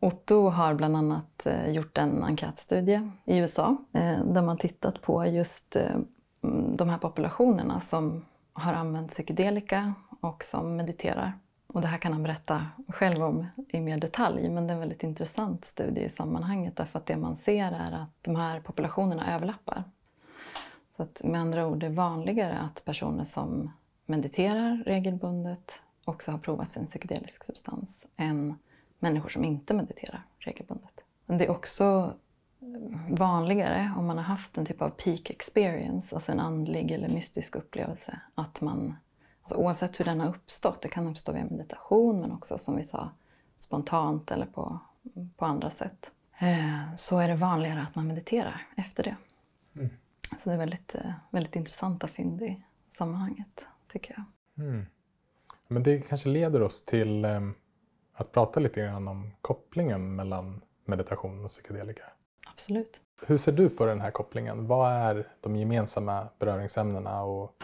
Otto har bland annat eh, gjort en enkätstudie i USA där man tittat på just de här populationerna som har använt psykedelika och som mediterar. Och det här kan han berätta själv om i mer detalj, men det är en väldigt intressant studie i sammanhanget därför att det man ser är att de här populationerna överlappar. Så att med andra ord, det är vanligare att personer som mediterar regelbundet också har provat en psykedelisk substans än människor som inte mediterar regelbundet. Men det är också vanligare om man har haft en typ av peak experience, alltså en andlig eller mystisk upplevelse, att man, alltså oavsett hur den har uppstått, det kan uppstå via meditation men också som vi sa spontant eller på, på andra sätt, eh, så är det vanligare att man mediterar efter det. Mm. Så det är väldigt, eh, väldigt intressanta fynd i sammanhanget tycker jag. Mm. Men det kanske leder oss till um, att prata lite grann om kopplingen mellan meditation och psykedelika. Absolut. Hur ser du på den här kopplingen? Vad är de gemensamma beröringsämnena och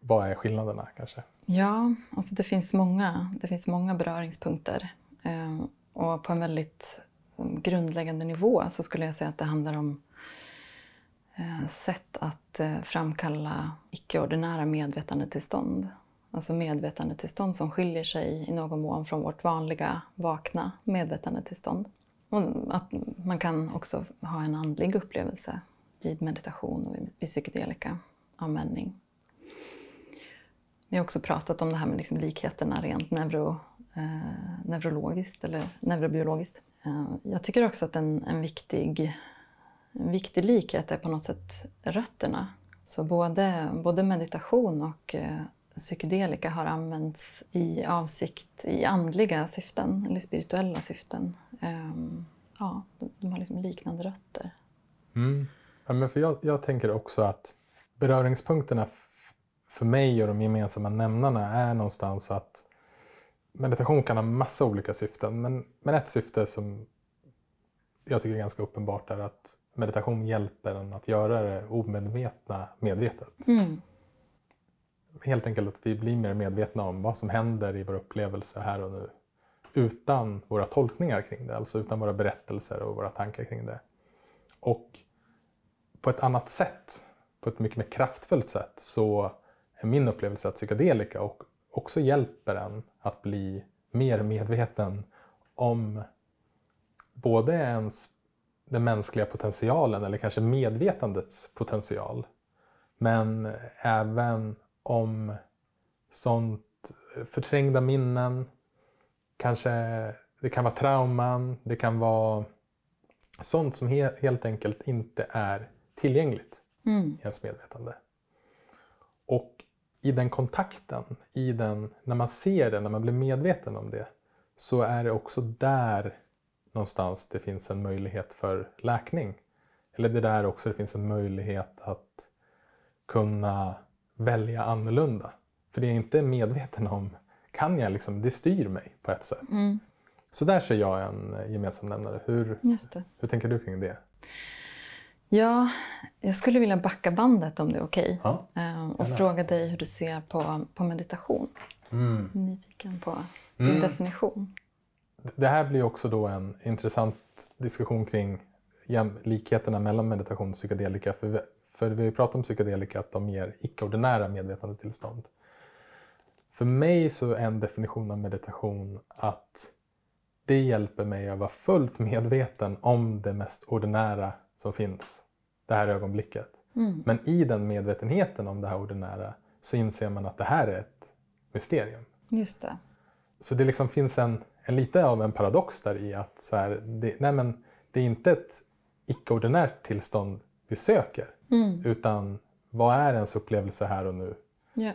vad är skillnaderna kanske? Ja, alltså det finns många, det finns många beröringspunkter. Um, och på en väldigt um, grundläggande nivå så skulle jag säga att det handlar om Eh, sätt att eh, framkalla icke-ordinära medvetandetillstånd. Alltså medvetandetillstånd som skiljer sig i någon mån från vårt vanliga vakna medvetandetillstånd. Och att man kan också ha en andlig upplevelse vid meditation och vid psykedelika-användning. Vi har också pratat om det här med liksom likheterna rent neuro, eh, neurologiskt eller neurobiologiskt. Eh, jag tycker också att en, en viktig en viktig likhet är på något sätt rötterna. Så både, både meditation och eh, psykedelika har använts i avsikt, i andliga syften eller spirituella syften. Um, ja, de, de, har liksom liknande rötter. Mm. Ja, men för jag, jag tänker också att beröringspunkterna för mig och de gemensamma nämnarna är någonstans att meditation kan ha massa olika syften men, men ett syfte som jag tycker är ganska uppenbart är att meditation hjälper en att göra det omedvetna medvetet. Mm. Helt enkelt att vi blir mer medvetna om vad som händer i vår upplevelse här och nu. Utan våra tolkningar kring det, alltså utan våra berättelser och våra tankar kring det. Och på ett annat sätt, på ett mycket mer kraftfullt sätt, så är min upplevelse att psykedelika och också hjälper en att bli mer medveten om både ens den mänskliga potentialen eller kanske medvetandets potential. Men även om sånt förträngda minnen, kanske det kan vara trauman, det kan vara sånt som he helt enkelt inte är tillgängligt mm. i ens medvetande. Och i den kontakten, i den, när man ser det, när man blir medveten om det, så är det också där någonstans det finns en möjlighet för läkning. Eller det är där också det finns en möjlighet att kunna välja annorlunda. För det jag inte är medveten om kan jag liksom, det styr mig på ett sätt. Mm. Så där ser jag en gemensam nämnare. Hur, hur tänker du kring det? Ja, jag skulle vilja backa bandet om det är okej. Ja. Eh, och fråga dig hur du ser på, på meditation. Mm. Nyfiken på din Mm. definition. Det här blir också då en intressant diskussion kring likheterna mellan meditation och psykedelika. För för vi pratat om psykedelika att de ger icke-ordinära medvetandetillstånd. För mig så är en definition av meditation att det hjälper mig att vara fullt medveten om det mest ordinära som finns, det här ögonblicket. Mm. Men i den medvetenheten om det här ordinära så inser man att det här är ett mysterium. Just det. Så det liksom finns en, en lite av en paradox där i att så här, det, nej men, det är inte ett icke-ordinärt tillstånd vi söker. Mm. Utan vad är ens upplevelse här och nu? Ja.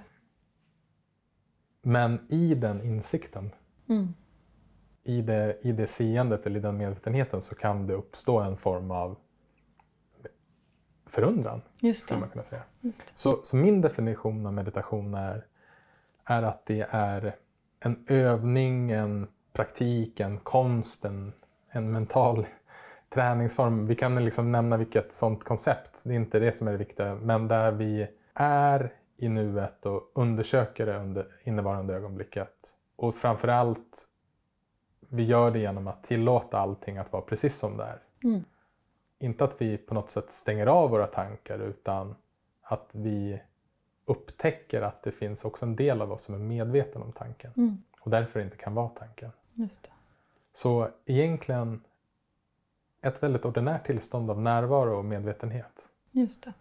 Men i den insikten, Mm. i det, i det seendet eller i den medvetenheten så kan det uppstå en form av förundran, Just skulle man kunna säga. Så, så min definition av meditation är, är att det är en övning, en praktik, en konst, en, en mental träningsform. Vi kan liksom nämna vilket sånt koncept, det är inte det som är det viktiga, men där vi är i nuet och undersöker det under innevarande ögonblicket. Och framförallt, vi gör det genom att tillåta allting att vara precis som det är. Mm. Inte att vi på något sätt stänger av våra tankar utan att vi upptäcker att det finns också en del av oss som är medveten om tanken Mm. och därför inte kan vara tanken. Så egentligen ett väldigt ordinärt tillstånd av närvaro och medvetenhet. Just det.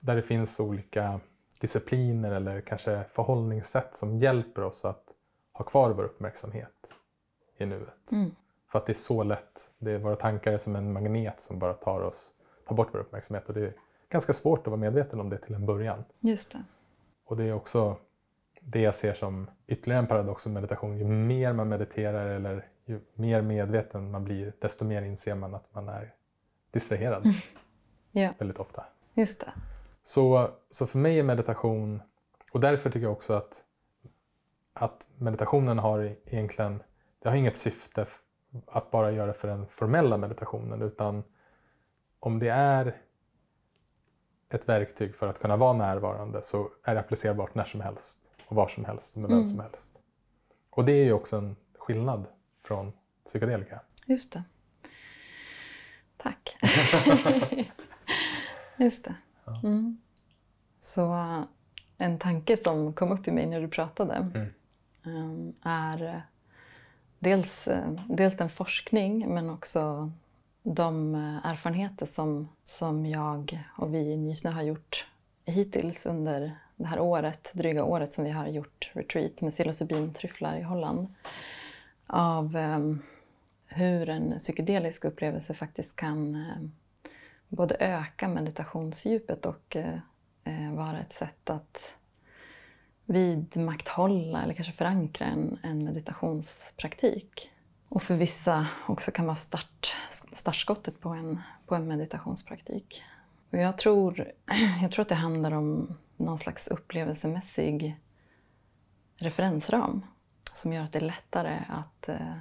Där det finns olika discipliner eller kanske förhållningssätt som hjälper oss att ha kvar vår uppmärksamhet i nuet. Mm. För att det är så lätt. Det är, våra tankar är som en magnet som bara tar, oss, tar bort vår uppmärksamhet. Och det är ganska svårt att vara medveten om det till en början. Just det. Och det är också det jag ser som ytterligare en paradox med meditation. Ju mer man mediterar eller ju mer medveten man blir, desto mer inser man att man är distraherad Ja, väldigt ofta. just det. Så, så för mig är meditation, och därför tycker jag också att, att meditationen har egentligen, det har inget syfte att bara göra för den formella meditationen utan om det är ett verktyg för att kunna vara närvarande så är det applicerbart när som helst och var som helst med vem Mm. som helst. Och det är ju också en skillnad från psykedelika. Just det. Tack. Just det. Mm. Så en tanke som kom upp i mig när du pratade Mm. eh, är dels, dels den forskning men också de erfarenheter som, som jag och vi i Nysnö har gjort hittills under det här året, dryga året som vi har gjort retreat med psilocybintryfflar i Holland. Av eh, hur en psykedelisk upplevelse faktiskt kan eh, både öka meditationsdjupet och eh, eh, vara ett sätt att vidmakthålla eller kanske förankra en, en meditationspraktik. Och för vissa också kan vara start, startskottet på en, på en meditationspraktik. Och jag, tror, jag tror att det handlar om någon slags upplevelsemässig referensram som gör att det är lättare att eh,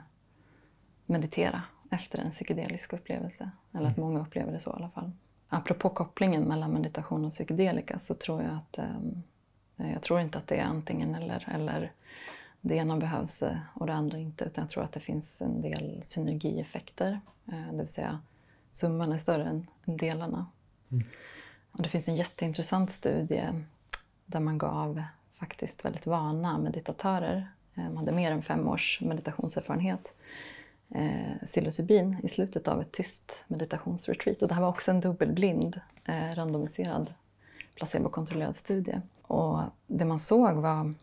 meditera efter en psykedelisk upplevelse. Eller att många upplever det så i alla fall. Apropå kopplingen mellan meditation och psykedelika så tror jag att ehm, jag tror inte att det är antingen eller. Eller det ena behövs eh, och det andra inte. Utan jag tror att det finns en del synergieffekter. eh, Det vill säga summan är större än delarna. Och det finns en jätteintressant studie där man gav faktiskt väldigt vana meditatörer, eh, de hade mer än fem års meditationserfarenhet, eh, psilocybin i slutet av ett tyst meditationsretreat. Och det här var också en dubbelblind, eh, randomiserad, placebokontrollerad studie. Och det man såg var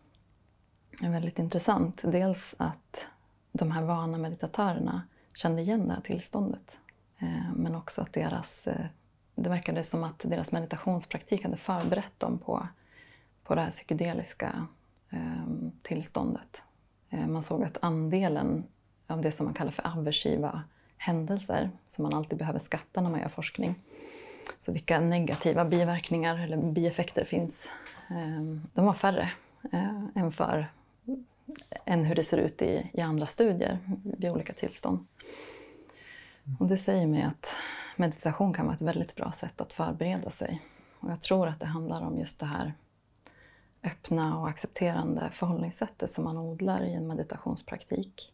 väldigt intressant. Dels att de här vana meditatörerna kände igen det här tillståndet. Eh, men också att deras, eh, det verkade som att deras meditationspraktik hade förberett dem på, på det här psykedeliska Ehm, tillståndet. Eh, man såg att andelen av det som man kallar för aversiva händelser, som man alltid behöver skatta när man gör forskning, så vilka negativa biverkningar eller bieffekter finns, ehm, de var färre eh, än, för, än hur det ser ut i, i andra studier vid olika tillstånd. Och det säger mig att meditation kan vara ett väldigt bra sätt att förbereda sig. Och jag tror att det handlar om just det här öppna och accepterande förhållningssättet som man odlar i en meditationspraktik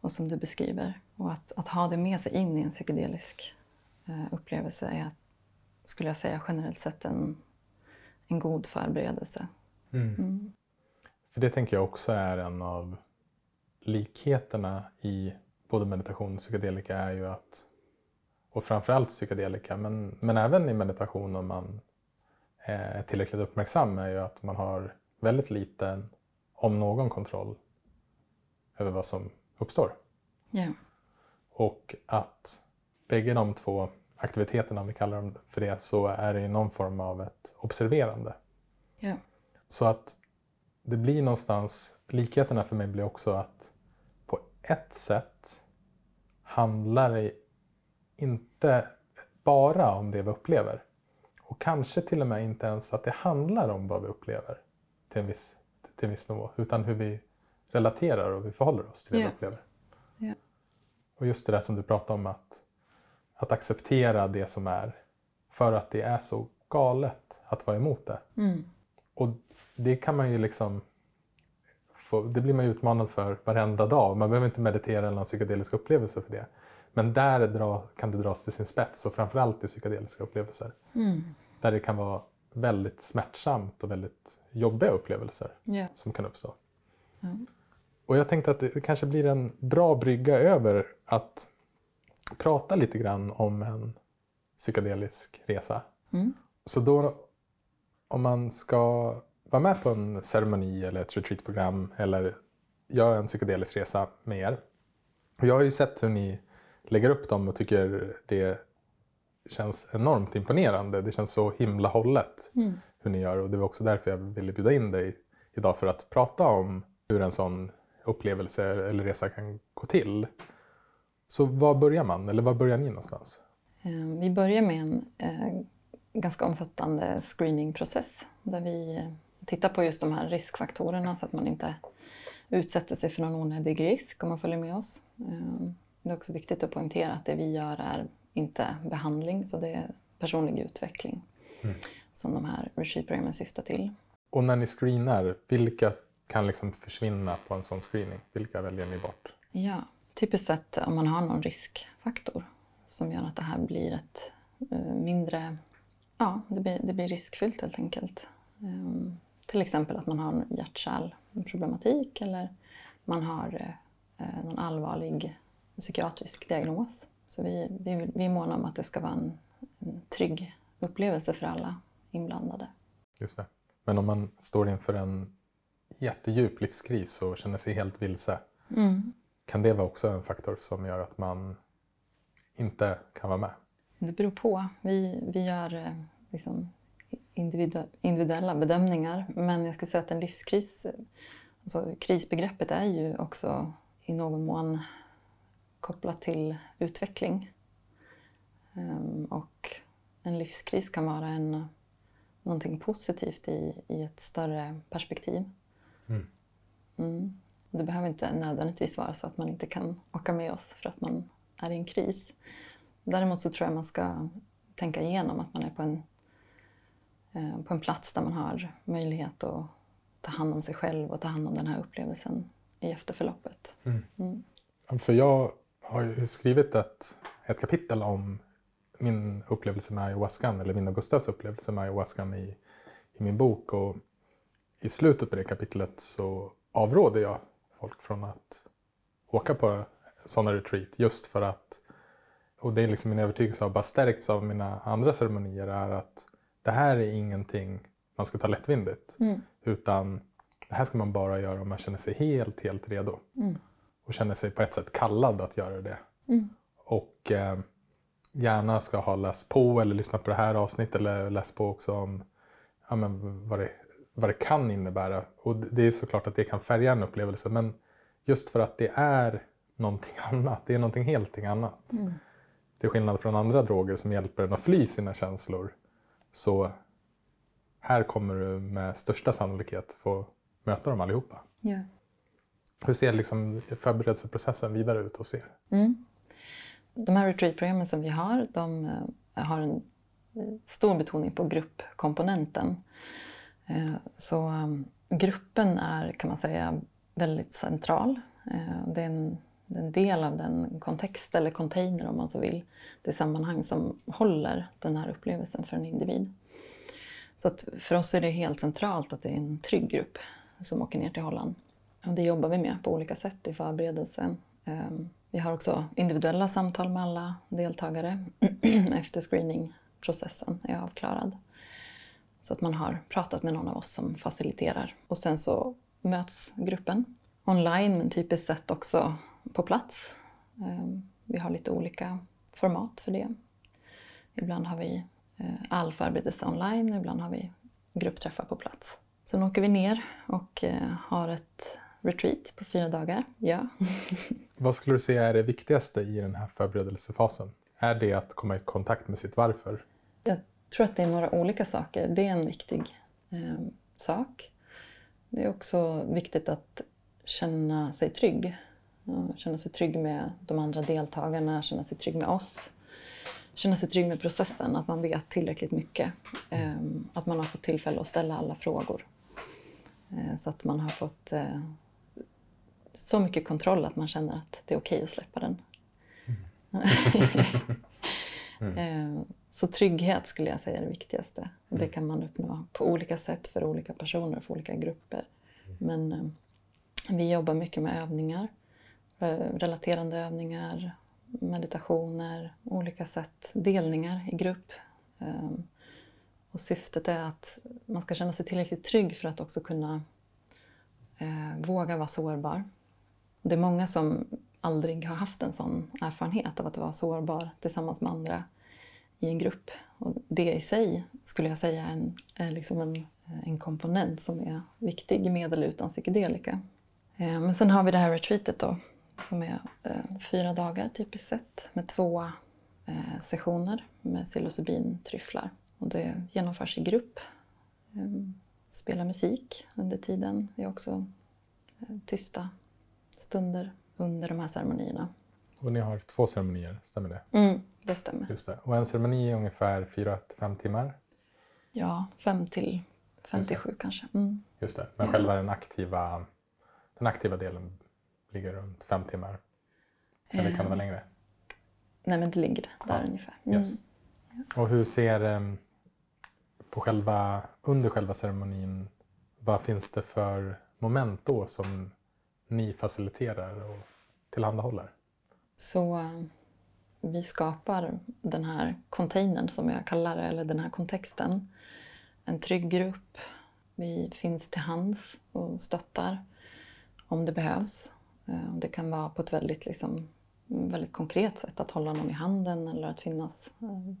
och som du beskriver. Och att, att ha det med sig in i en psykedelisk eh, upplevelse är, skulle jag säga, generellt sett en, en god förberedelse. Mm. Mm. För det tänker jag också är en av likheterna i både meditation och psykedelika är ju att, och framförallt psykedelika, men, men även i meditation om man är tillräckligt uppmärksam, är ju att man har väldigt liten, om någon, kontroll över vad som uppstår. Ja. Och att bägge de två aktiviteterna, om vi kallar dem för det, så är det i någon form av ett observerande. Ja. Så att det blir någonstans, likheterna för mig blir också att på ett sätt handlar det inte bara om det vi upplever. Och kanske till och med inte ens att det handlar om vad vi upplever till en viss, till en viss nivå, utan hur vi relaterar och vi förhåller oss till det Ja. vi upplever. Ja. Och just det där som du pratade om, att, att acceptera det som är för att det är så galet att vara emot det. Mm. Och det kan man ju liksom få, det blir man ju utmanad för varenda dag. Man behöver inte meditera eller någon psykedelisk upplevelse för det. Men där dra, kan det dras till sin spets och framförallt i psykedeliska upplevelser. Mm. Där det kan vara väldigt smärtsamt och väldigt jobbiga upplevelser Ja. som kan uppstå. Ja. Och jag tänkte att det kanske blir en bra brygga över att prata lite grann om en psykedelisk resa. Mm. Så då, om man ska vara med på en ceremoni eller ett retreatprogram eller göra en psykedelisk resa med er. Och jag har ju sett hur ni lägger upp dem och tycker det känns enormt imponerande. Det känns så himla hållet Mm. hur ni gör och det var också därför jag ville bjuda in dig idag för att prata om hur en sån upplevelse eller resa kan gå till. Så var börjar man? Eller var börjar ni någonstans? Eh, Vi börjar med en eh, ganska omfattande screeningprocess där vi tittar på just de här riskfaktorerna så att man inte utsätter sig för någon onödig risk om man följer med oss. Eh, Det är också viktigt att poängtera att det vi gör är inte behandling, så det är personlig utveckling Mm. som de här retreatprogrammen syftar till. Och när ni screenar, vilka kan liksom försvinna på en sån screening? Vilka väljer ni bort? Ja, typiskt sett om man har någon riskfaktor som gör att det här blir ett eh, mindre... Ja, det blir, det blir riskfyllt helt enkelt. Ehm, till exempel att man har en hjärt-kärlproblematik eller man har eh, någon allvarlig psykiatrisk diagnos. Så vi, vi, vi är måna om att det ska vara en, en trygg upplevelse för alla inblandade. Just det. Men om man står inför en jättedjup livskris och känner sig helt vilse, Mm. kan det vara också en faktor som gör att man inte kan vara med? Det beror på. Vi, vi gör eh, liksom individu- individuella bedömningar. Men jag skulle säga att en livskris, alltså krisbegreppet är ju också i någon mån kopplat till utveckling. Ehm, Och en livskris kan vara en, någonting positivt i, i ett större perspektiv. Mm. Mm. Det behöver inte nödvändigtvis vara så att man inte kan åka med oss för att man är i en kris. Däremot så tror jag man ska tänka igenom att man är på en, eh, på en plats där man har möjlighet att ta hand om sig själv och ta hand om den här upplevelsen i efterförloppet. Mm. Mm. För jag har ju skrivit ett, ett kapitel om min upplevelse med ayahuascan, eller min och Gustavs upplevelse med ayahuascan i, i min bok. Och I slutet på det kapitlet så avråder jag folk från att åka på sådana retreat just för att, och det är liksom min övertygelse har bara stärkts av mina andra ceremonier, är att det här är ingenting man ska ta lättvindigt. Mm. Utan det här ska man bara göra om man känner sig helt, helt redo Mm. Och känner sig på ett sätt kallad att göra det. Mm. Och eh, gärna ska ha läst på eller lyssnat på det här avsnittet eller läst på också om ja, men vad det vad det kan innebära. Och det är såklart att det kan färga en upplevelse men just för att det är någonting annat. Det är någonting helt annat. Mm. Till skillnad från andra droger som hjälper en att fly sina känslor. Så här kommer du med största sannolikhet få möta dem allihopa. Ja. Hur ser liksom förberedelseprocessen vidare ut hos er? Mm. De här retreatprogrammen som vi har, de eh, har en eh, stor betoning på gruppkomponenten. Eh, så gruppen är, kan man säga, väldigt central. Det är en, en del av den kontext, eller container om man så vill, det sammanhang som håller den här upplevelsen för en individ. Så att för oss är det helt centralt att det är en trygg grupp som åker ner till Holland. Och det jobbar vi med på olika sätt i förberedelsen. Ehm, vi har också individuella samtal med alla deltagare efter screeningprocessen är avklarad. Så att man har pratat med någon av oss som faciliterar. Och sen så möts gruppen online men typiskt sett också på plats. Ehm, vi har lite olika format för det. Ibland har vi eh, all förberedelse online, ibland har vi gruppträffar på plats. Sen åker vi ner och eh, har ett retreat på fyra dagar. Ja. Vad skulle du säga är det viktigaste i den här förberedelsefasen? Är det att komma i kontakt med sitt varför? Jag tror att det är några olika saker. Det är en viktig eh, sak. Det är också viktigt att känna sig trygg. Känna sig trygg med de andra deltagarna, känna sig trygg med oss. Känna sig trygg med processen, att man vet tillräckligt mycket. Eh, att man har fått tillfälle att ställa alla frågor. Eh, så att man har fått eh, så mycket kontroll att man känner att det är okej okay att släppa den. Mm. mm. så trygghet skulle jag säga är det viktigaste. Mm. Det kan man uppnå på olika sätt för olika personer, för olika grupper. Mm. Men eh, vi jobbar mycket med övningar, relaterande övningar, meditationer, olika sätt, delningar i grupp. Och syftet är att man ska känna sig tillräckligt trygg för att också kunna eh, våga vara sårbar. Det är många som aldrig har haft en sån erfarenhet av att vara sårbar tillsammans med andra i en grupp. Och det i sig skulle jag säga är en, är liksom en, en komponent som är viktig med eller utan psykedelika. Eh, men sen har vi det här retreatet då som är eh, fyra dagar typiskt sett med två eh, sessioner med psilocybintryfflar. Och det genomförs i grupp. Ehm, Spela musik under tiden. Det är också tysta stunder under de här ceremonierna. Och ni har två ceremonier, stämmer det? Mm, det stämmer. Just det. Och en ceremoni är ungefär 4-5 timmar? Ja, 5 till 57 kanske. Mm. Just det. Men ja. själva den aktiva, den aktiva delen ligger runt 5 timmar? Eller kan det vara ehm, längre? Nej, men det ligger där ja. ungefär. Mm. Yes. Ja. Och hur ser um, på själva, under själva ceremonin, vad finns det för moment då som ni faciliterar och tillhandahåller? Så eh, vi skapar den här containern som jag kallar det, eller den här kontexten. En trygg grupp. Vi finns till hands och stöttar om det behövs. Eh, det kan vara på ett väldigt, liksom, väldigt konkret sätt, att hålla någon i handen eller att finnas eh,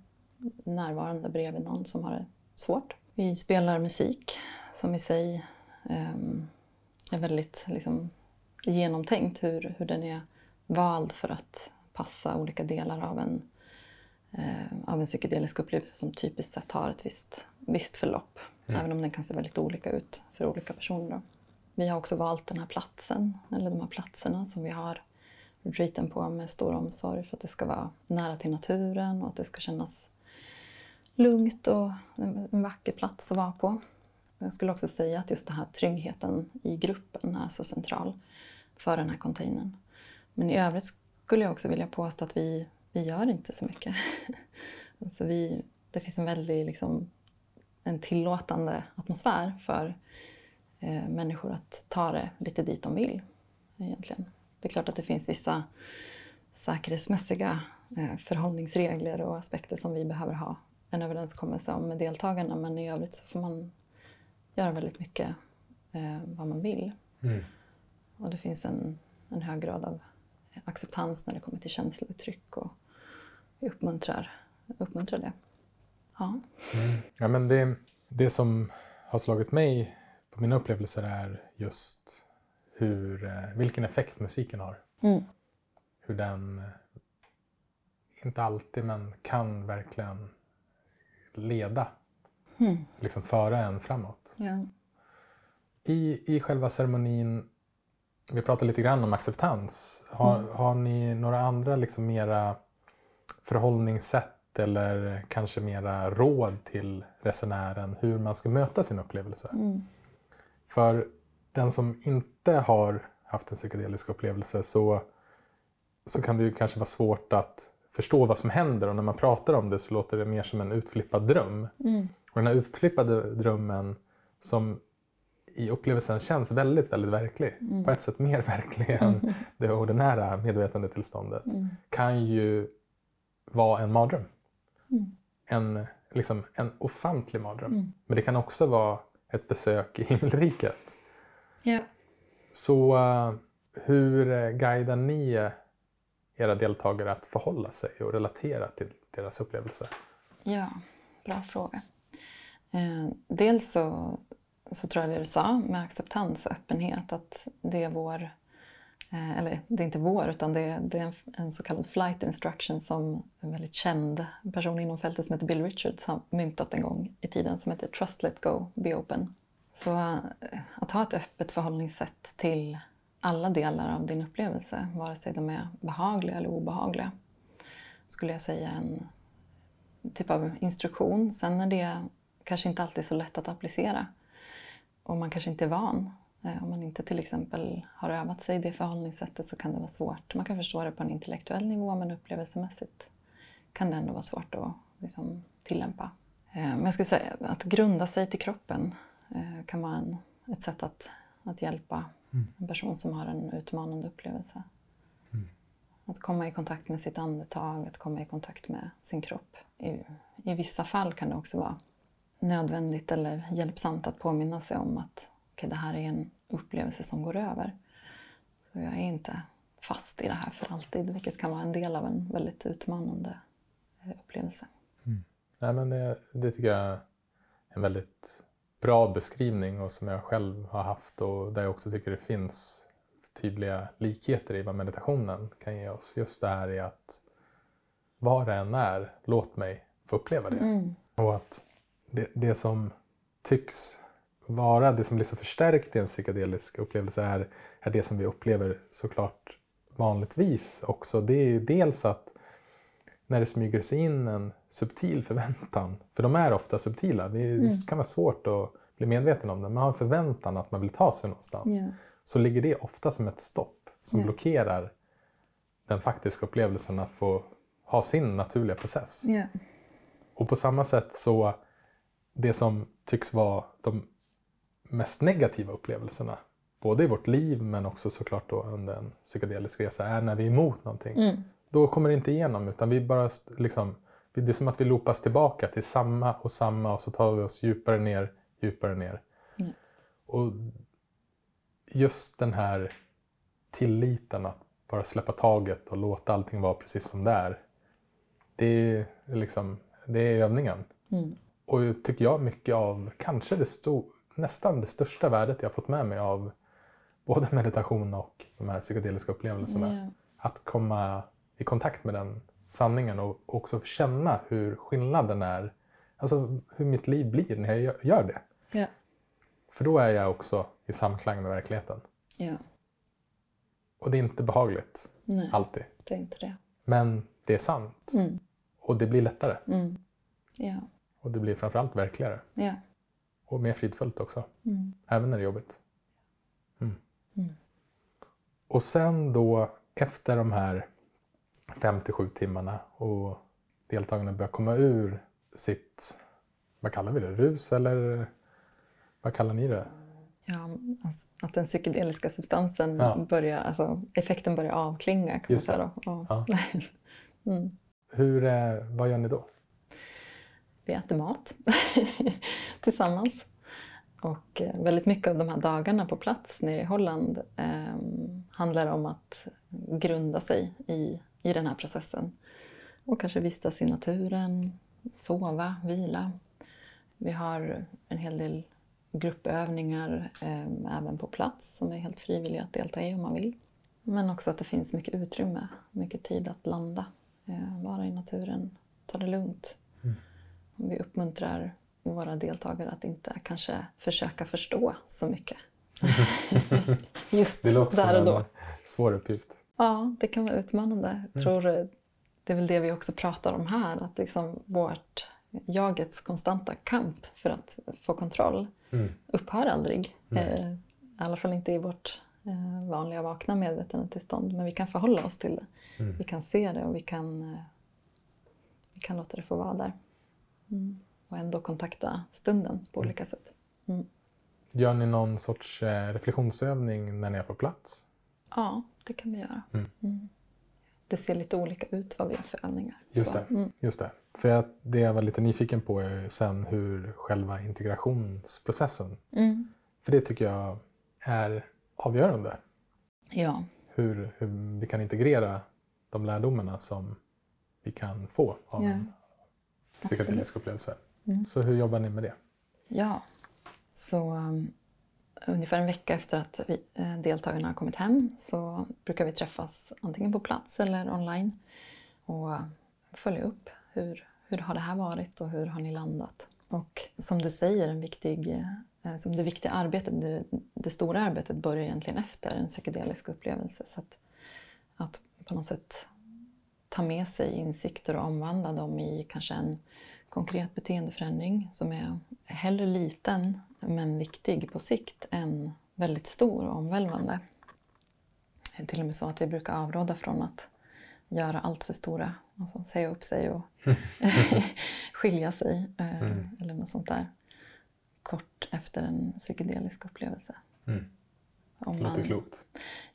närvarande bredvid någon som har det svårt. Vi spelar musik som i sig ehm, är väldigt liksom, genomtänkt hur, hur den är vald för att passa olika delar av en, eh, av en psykedelisk upplevelse som typiskt sett har ett visst, visst förlopp. Mm. Även om den kan se väldigt olika ut för olika personer. Då. Vi har också valt den här platsen, eller de här platserna som vi har retreaten på med stor omsorg för att det ska vara nära till naturen och att det ska kännas lugnt och en vacker plats att vara på. Jag skulle också säga att just den här tryggheten i gruppen är så central för den här containern. Men i övrigt skulle jag också vilja påstå att vi, vi gör inte så mycket. alltså vi, det finns en väldigt liksom, en tillåtande atmosfär för eh, människor att ta det lite dit de vill. egentligen. Det är klart att det finns vissa säkerhetsmässiga eh, förhållningsregler och aspekter som vi behöver ha en överenskommelse om med deltagarna men i övrigt så får man göra väldigt mycket eh, vad man vill. Mm. Och det finns en, en hög grad av acceptans när det kommer till känslouttryck och vi uppmuntrar, uppmuntrar det. Ja. Mm. ja men det, det som har slagit mig mina upplevelser är just hur, eh, vilken effekt musiken har. Mm. Hur den, inte alltid, men kan verkligen leda, Mm. liksom föra en framåt. Ja. I, I själva ceremonin, vi pratade lite grann om acceptans. Har, Mm. har ni några andra liksom mera förhållningssätt eller kanske mera råd till resenären hur man ska möta sin upplevelse? Mm. För den som inte har haft en psykedelisk upplevelse så, så kan det ju kanske vara svårt att förstå vad som händer och när man pratar om det så låter det mer som en utflippad dröm. Mm. Och den här utflippade drömmen som i upplevelsen känns väldigt, väldigt verklig, Mm. på ett sätt mer verklig än det ordinära medvetandetillståndet, Mm. kan ju vara en mardröm. Mm. En, liksom, en ofantlig mardröm. Mm. Men det kan också vara ett besök i himmelriket. Ja. Så eh, hur guidar ni era deltagare att förhålla sig och relatera till deras upplevelser? Ja, bra fråga. Eh, dels så, så tror jag det du sa med acceptans och öppenhet, att det är vår, eh, eller det är inte vår, utan det är, det är en, så kallad flight instruction som en väldigt känd person inom fältet som heter Bill Richards har myntat en gång i tiden som heter Trust, Let Go, Be Open. Så eh, att ha ett öppet förhållningssätt till alla delar av din upplevelse, vare sig de är behagliga eller obehagliga, skulle jag säga en typ av instruktion. Sen är det kanske inte alltid så lätt att applicera. Och man kanske inte är van. Eh, Om man inte till exempel har övat sig i det förhållningssättet så kan det vara svårt. Man kan förstå det på en intellektuell nivå men upplevelsemässigt kan det ändå vara svårt att liksom, tillämpa. Eh, Men jag skulle säga att grunda sig till kroppen eh, kan vara en, ett sätt att, att hjälpa en person som har en utmanande upplevelse. Att komma i kontakt med sitt andetag, att komma i kontakt med sin kropp. I, I vissa fall kan det också vara nödvändigt eller hjälpsamt att påminna sig om att okay, det här är en upplevelse som går över. Så jag är inte fast i det här för alltid, vilket kan vara en del av en väldigt utmanande eh, upplevelse. Nej, men det, det tycker jag är en väldigt bra beskrivning och som jag själv har haft och där jag också tycker det finns tydliga likheter i vad meditationen kan ge oss. Just det här i att vad det än är, låt mig få uppleva det. Mm. Och att det, det som tycks vara, det som blir så förstärkt i en psykedelisk upplevelse är, är det som vi upplever såklart vanligtvis också. Det är dels att när det smyger sig in en subtil förväntan, för de är ofta subtila, det, det kan vara svårt att bli medveten om det, man har en förväntan att man vill ta sig någonstans, Ja. så ligger det ofta som ett stopp som Ja. blockerar den faktiska upplevelsen att få ha sin naturliga process. Ja. Och på samma sätt så, det som tycks vara de mest negativa upplevelserna, både i vårt liv men också såklart då under en psykedelisk resa, är när vi är emot någonting. Mm. Då kommer det inte igenom utan vi bara liksom, det är som att vi loopas tillbaka till samma och samma och så tar vi oss djupare ner, djupare ner. Mm. Och just den här tilliten att bara släppa taget och låta allting vara precis som det är. Det är, liksom, det är övningen. Mm. Och tycker jag mycket av, kanske det sto- nästan det största värdet jag fått med mig av både meditation och de här psykedeliska upplevelserna. Ja. Att komma i kontakt med den sanningen och också känna hur skillnaden är. Alltså hur mitt liv blir när jag gör- det. Ja. För då är jag också i samklang med verkligheten. ja. Och det är inte behagligt, Nej, alltid. det är inte det. Men det är sant. Mm. Och det blir lättare. Mm. Ja. Och det blir framförallt verkligare. Ja. Och mer fridfullt också. Mm. Även när det är jobbigt. Mm. Mm. Och sen då efter de här 57 timmarna och deltagarna börjar komma ur sitt, vad kallar vi det, rus eller vad kallar ni det? Ja, alltså, att den psykedeliska substansen Ja. börjar, alltså effekten börjar avklinga kan man Just det. säga då. Ja. Ja. mm. Hur, eh, vad gör ni då? Vi äter mat tillsammans. Och eh, väldigt mycket av de här dagarna på plats nere i Holland eh, handlar om att grunda sig i, i den här processen. Och kanske vistas i naturen, sova, vila. Vi har en hel del gruppövningar eh, även på plats som är helt frivilliga att delta i om man vill. Men också att det finns mycket utrymme, mycket tid att landa, eh, vara i naturen, ta det lugnt. Mm. Vi uppmuntrar våra deltagare att inte kanske försöka förstå så mycket. Just det låter där och då. som en svår uppgift. Ja, det kan vara utmanande. Jag mm. tror mm. det är väl det vi också pratar om här, att liksom vårt jagets konstanta kamp för att få kontroll mm. upphör aldrig. Eh, I alla fall inte i vårt eh, vanliga vakna medvetandetillstånd. Men vi kan förhålla oss till det. Mm. Vi kan se det och vi kan, eh, vi kan låta det få vara där. Mm. Och ändå kontakta stunden på mm. olika sätt. Mm. Gör ni någon sorts eh, reflektionsövning när ni är på plats? Ja, det kan vi göra. Mm. Mm. Det ser lite olika ut vad vi har för övningar. Just det. Mm. Just det. För jag, det jag var lite nyfiken på är sen hur själva integrationsprocessen, för det tycker jag är avgörande. Ja. Hur, hur vi kan integrera de lärdomarna som vi kan få av ja. en psykedelisk upplevelse. Mm. Så hur jobbar ni med det? Ja, så um, ungefär en vecka efter att vi, eh, deltagarna har kommit hem så brukar vi träffas antingen på plats eller online och följa upp hur, hur har det här varit och hur har ni landat? Och som du säger, en viktig, eh, som det viktiga arbetet, det, det, stora arbetet börjar egentligen efter en psykedelisk upplevelse. Så att, att på något sätt ta med sig insikter och omvandla dem i kanske en konkret beteendeförändring som är hellre liten men viktig på sikt än väldigt stor och omvälvande. Det är till och med så att vi brukar avråda från att göra allt för stora, alltså säga upp sig och skilja sig eh, mm. eller något sånt där kort efter en psykedelisk upplevelse. Mm. Om man, Låter klokt.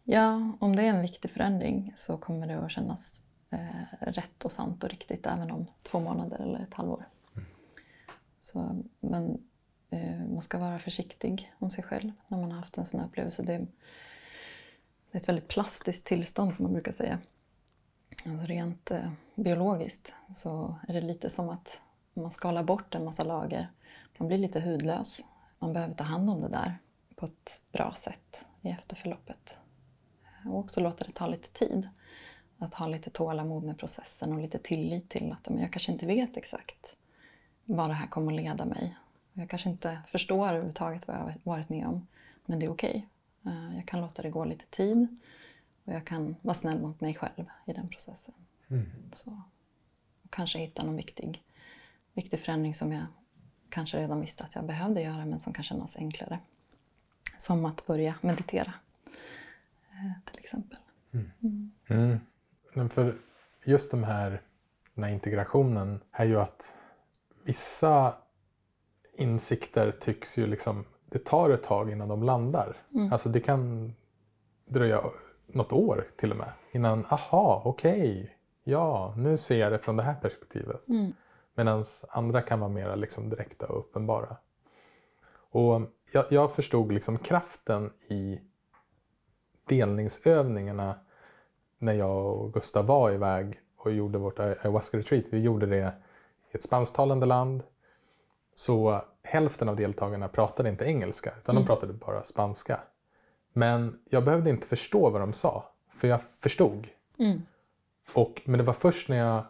Ja, om det är en viktig förändring så kommer det att kännas rätt och sant och riktigt även om två månader eller ett halvår. Mm. Så, men eh, man ska vara försiktig om sig själv när man har haft en sån här upplevelse. Det, det är ett väldigt plastiskt tillstånd som man brukar säga. Alltså rent eh, biologiskt så är det lite som att man skalar bort en massa lager. Man blir lite hudlös. Man behöver ta hand om det där på ett bra sätt i efterförloppet. Och också låta det ta lite tid. Att ha lite tålamod med processen och lite tillit till att men jag kanske inte vet exakt vad det här kommer att leda mig. Jag kanske inte förstår överhuvudtaget vad jag har varit med om, men det är okej. Okay. Eh, jag kan låta det gå lite tid och jag kan vara snäll mot mig själv i den processen. Mm. Så, och kanske hitta någon viktig, viktig förändring som jag kanske redan visste att jag behövde göra men som kan kännas enklare. Som att börja meditera eh, till exempel. Mm. Mm. Men för just de här, den här integrationen är ju att vissa insikter tycks ju liksom, det tar ett tag innan de landar. Mm. Alltså det kan dröja något år till och med innan, aha, okej, okay, ja, nu ser jag det från det här perspektivet. Mm. Medan andra kan vara mer liksom direkta och uppenbara. Och jag, jag förstod liksom kraften i delningsövningarna när jag och Gustav var iväg och gjorde vårt ayahuasca retreat. Vi gjorde det i ett spansktalande land. Så hälften av deltagarna pratade inte engelska utan mm. de pratade bara spanska. Men jag behövde inte förstå vad de sa, för jag förstod. Mm. Och, men det var först när jag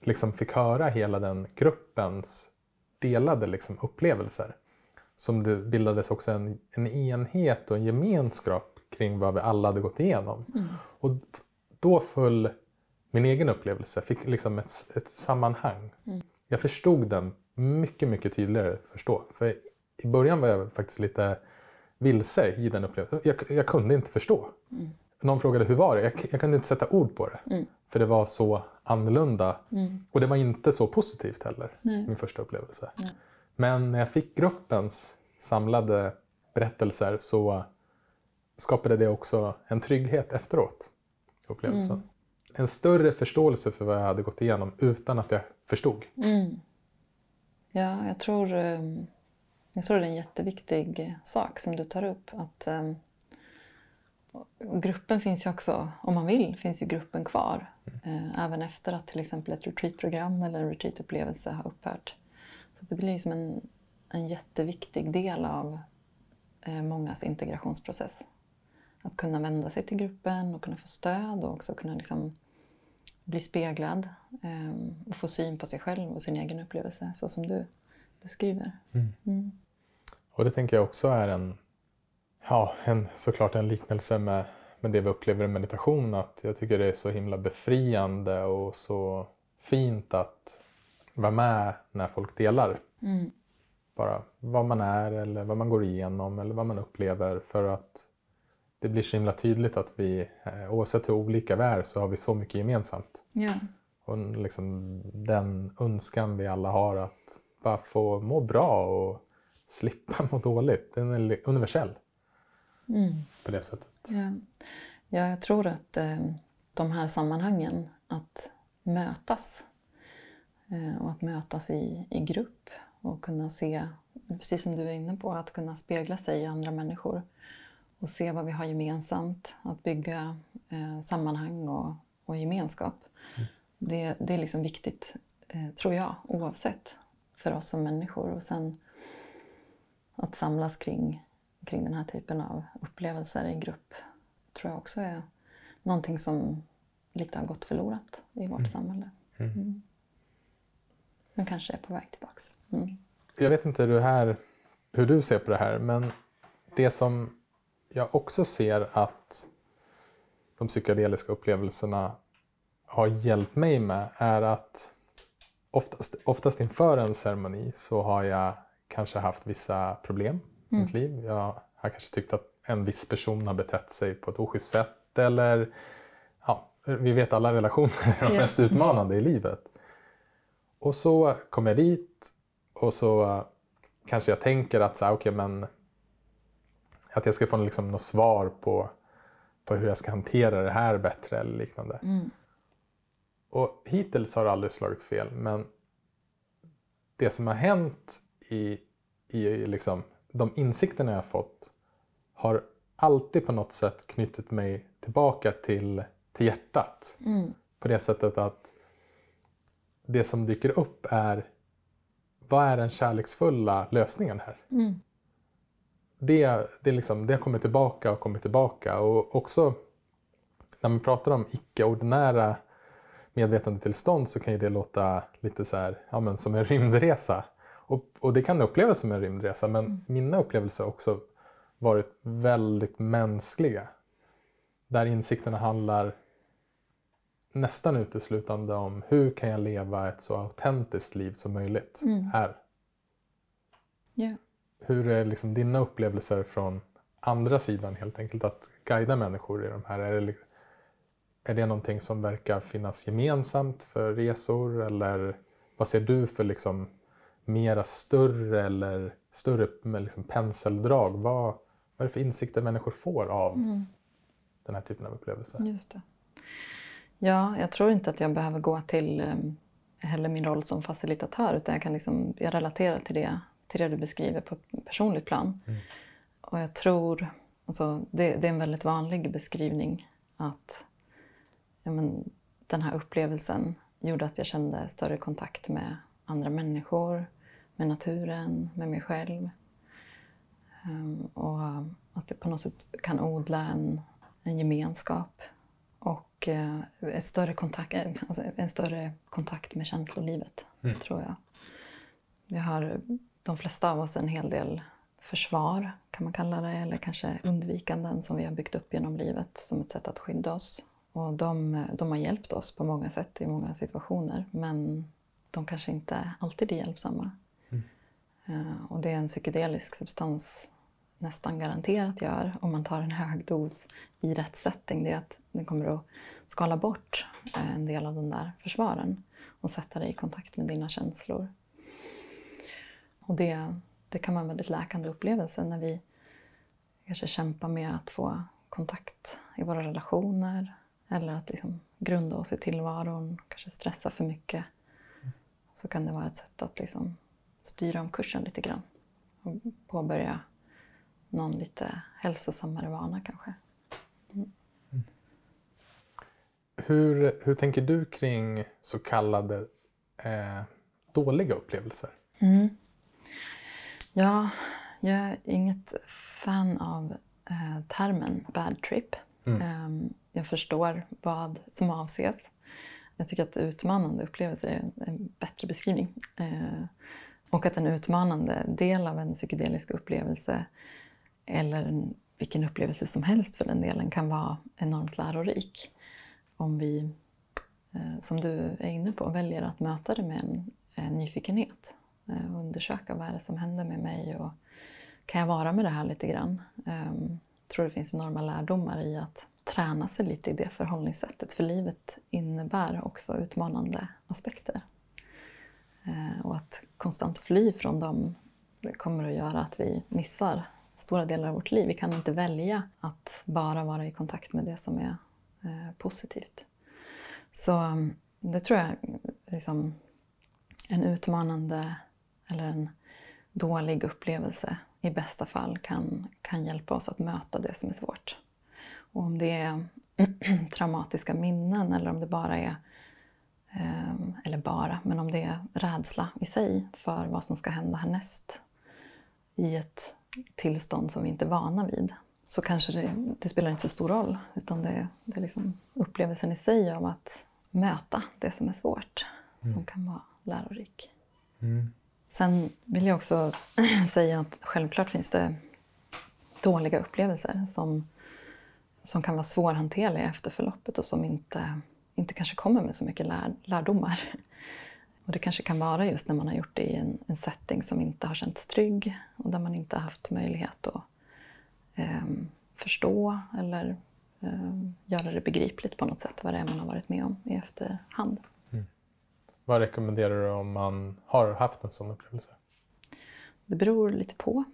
liksom fick höra hela den gruppens delade liksom upplevelser som det bildades också en, en enhet och en gemenskap kring vad vi alla hade gått igenom. Mm. Och då föll min egen upplevelse, fick liksom ett, ett sammanhang. Mm. Jag förstod den mycket, mycket tydligare förstå. För i början var jag faktiskt lite vilse i den upplevelsen. Jag, jag kunde inte förstå. Mm. Någon frågade hur var det? Jag, jag kunde inte sätta ord på det. Mm. För det var så annorlunda. Mm. Och det var inte så positivt heller, Nej. min första upplevelse. Nej. Men när jag fick gruppens samlade berättelser så skapade det också en trygghet efteråt. Upplevelsen. Mm. En större förståelse för vad jag hade gått igenom utan att jag förstod. Mm. Ja, jag tror um jag tror det är en jätteviktig sak som du tar upp. Att, um, gruppen finns ju också, om man vill, finns ju gruppen kvar. Mm. Uh, även efter att till exempel ett retreatprogram eller en retreatupplevelse har upphört. Så det blir liksom en, en jätteviktig del av eh, mångas integrationsprocess. Att kunna vända sig till gruppen och kunna få stöd och också kunna liksom bli speglad eh, och få syn på sig själv och sin egen upplevelse så som du beskriver. Mm. Mm. Och det tänker jag också är en, ja, en, såklart en liknelse med, med det vi upplever i meditation. Att jag tycker det är så himla befriande och så fint att vara med när folk delar. Mm. Bara vad man är eller vad man går igenom eller vad man upplever. För att det blir så himla tydligt att vi, eh, oavsett hur olika vi är, så har vi så mycket gemensamt. Ja. Och liksom den önskan vi alla har att bara få må bra och slippa må dåligt. Den är universell Mm. på det sättet. Ja. ja, jag tror att eh, de här sammanhangen, att mötas eh, och att mötas i, i grupp och kunna se, precis som du är inne på, att kunna spegla sig i andra människor och se vad vi har gemensamt, att bygga eh, sammanhang och, och gemenskap. Det, det är liksom viktigt, eh, tror jag, oavsett för oss som människor. Och sen att samlas kring, kring den här typen av upplevelser i grupp tror jag också är någonting som lite har gått förlorat i vårt samhälle. Mm. Men kanske är på väg tillbaks. Mm. Jag vet inte hur, här, hur du ser på det här, men det som jag också ser att de psykedeliska upplevelserna har hjälpt mig med är att oftast, oftast inför en ceremoni så har jag kanske haft vissa problem i mitt liv. Jag har kanske tyckt att en viss person har betett sig på ett oschysst sätt eller ja, vi vet alla relationer är de mest utmanande i livet. Och så kommer jag dit och så kanske jag tänker att så här, okej, men att jag ska få liksom något svar på, på hur jag ska hantera det här bättre eller liknande. Mm. Och hittills har det aldrig slagit fel, men det som har hänt i, i liksom, de insikterna jag har fått har alltid på något sätt knutit mig tillbaka till, till hjärtat. Mm. På det sättet att det som dyker upp är vad är den kärleksfulla lösningen här? Mm. Det, det, liksom, det har kommit tillbaka och kommit tillbaka. Och också när man pratar om icke-ordinära medvetandetillstånd så kan ju det låta lite så här, ja, men som en rymdresa. Och, och det kan upplevas som en rymdresa men mina upplevelser har också varit väldigt mänskliga. Där insikterna handlar nästan uteslutande om hur kan jag leva ett så autentiskt liv som möjligt Mm. här. Ja. Hur är liksom dina upplevelser från andra sidan helt enkelt att guida människor i de här? Är det, är det någonting som verkar finnas gemensamt för resor eller vad ser du för liksom mera större eller större med liksom penseldrag? Vad, vad är det för insikter människor får av Mm. den här typen av upplevelser? Just det. Ja, jag tror inte att jag behöver gå till um, heller min roll som facilitatör utan jag kan liksom, jag relaterar till det, till det du beskriver på ett personligt plan. Och jag tror, alltså, det, det är en väldigt vanlig beskrivning att ja, men, den här upplevelsen gjorde att jag kände större kontakt med andra människor, med naturen, med mig själv. Ehm, och att det på något sätt kan odla en, en gemenskap och eh, en, större kontakt, eh, alltså en större kontakt med känslolivet, tror jag. Vi har, de flesta av oss, en hel del försvar, kan man kalla det, eller kanske undvikanden som vi har byggt upp genom livet som ett sätt att skydda oss. Och de, de har hjälpt oss på många sätt i många situationer, men de kanske inte alltid är hjälpsamma. Eh, Och det är en psykedelisk substans nästan garanterat gör om man tar en hög dos i rätt setting. Det är att den kommer att skala bort eh, en del av de där försvaren och sätta dig i kontakt med dina känslor. Och det, det kan vara en väldigt läkande upplevelse när vi kanske kämpar med att få kontakt i våra relationer eller att liksom grunda oss i tillvaron, kanske stressa för mycket. Så kan det vara ett sätt att liksom styra om kursen lite grann och påbörja någon lite hälsosammare vana kanske. Hur, hur tänker du kring så kallade eh, dåliga upplevelser? Ja, jag är inget fan av eh, termen bad trip. Mm. Eh, jag förstår vad som avses. Jag tycker att utmanande upplevelser är en, en bättre beskrivning. Eh, och att en utmanande del av en psykedelisk upplevelse eller en, vilken upplevelse som helst för den delen kan vara enormt lärorik. Om vi, eh, som du är inne på, väljer att möta det med en, en nyfikenhet. Eh, och undersöka vad är det som händer med mig och kan jag vara med det här lite grann? Jag tror det finns enorma lärdomar i att träna sig lite i det förhållningssättet. För livet innebär också utmanande aspekter. Eh, och att konstant fly från dem det kommer att göra att vi missar stora delar av vårt liv. Vi kan inte välja att bara vara i kontakt med det som är eh, positivt. Så mm, det tror jag liksom, en utmanande eller en dålig upplevelse i bästa fall kan, kan hjälpa oss att möta det som är svårt. Och om det är traumatiska minnen eller om det bara är, ehm, eller bara, men om det är rädsla i sig för vad som ska hända härnäst i ett tillstånd som vi inte är vana vid så kanske det, det spelar inte så stor roll utan det, det är liksom upplevelsen i sig av att möta det som är svårt mm. som kan vara lärorik. Mm. Sen vill jag också säga att självklart finns det dåliga upplevelser som, som kan vara svårhanterliga efter förloppet och som inte, inte kanske kommer med så mycket lär, lärdomar. Och det kanske kan vara just när man har gjort det i en, en setting som inte har känts trygg och där man inte har haft möjlighet att eh, förstå eller eh, göra det begripligt på något sätt vad det är man har varit med om i efterhand. Vad rekommenderar du om man har haft en sån upplevelse? Det beror lite på.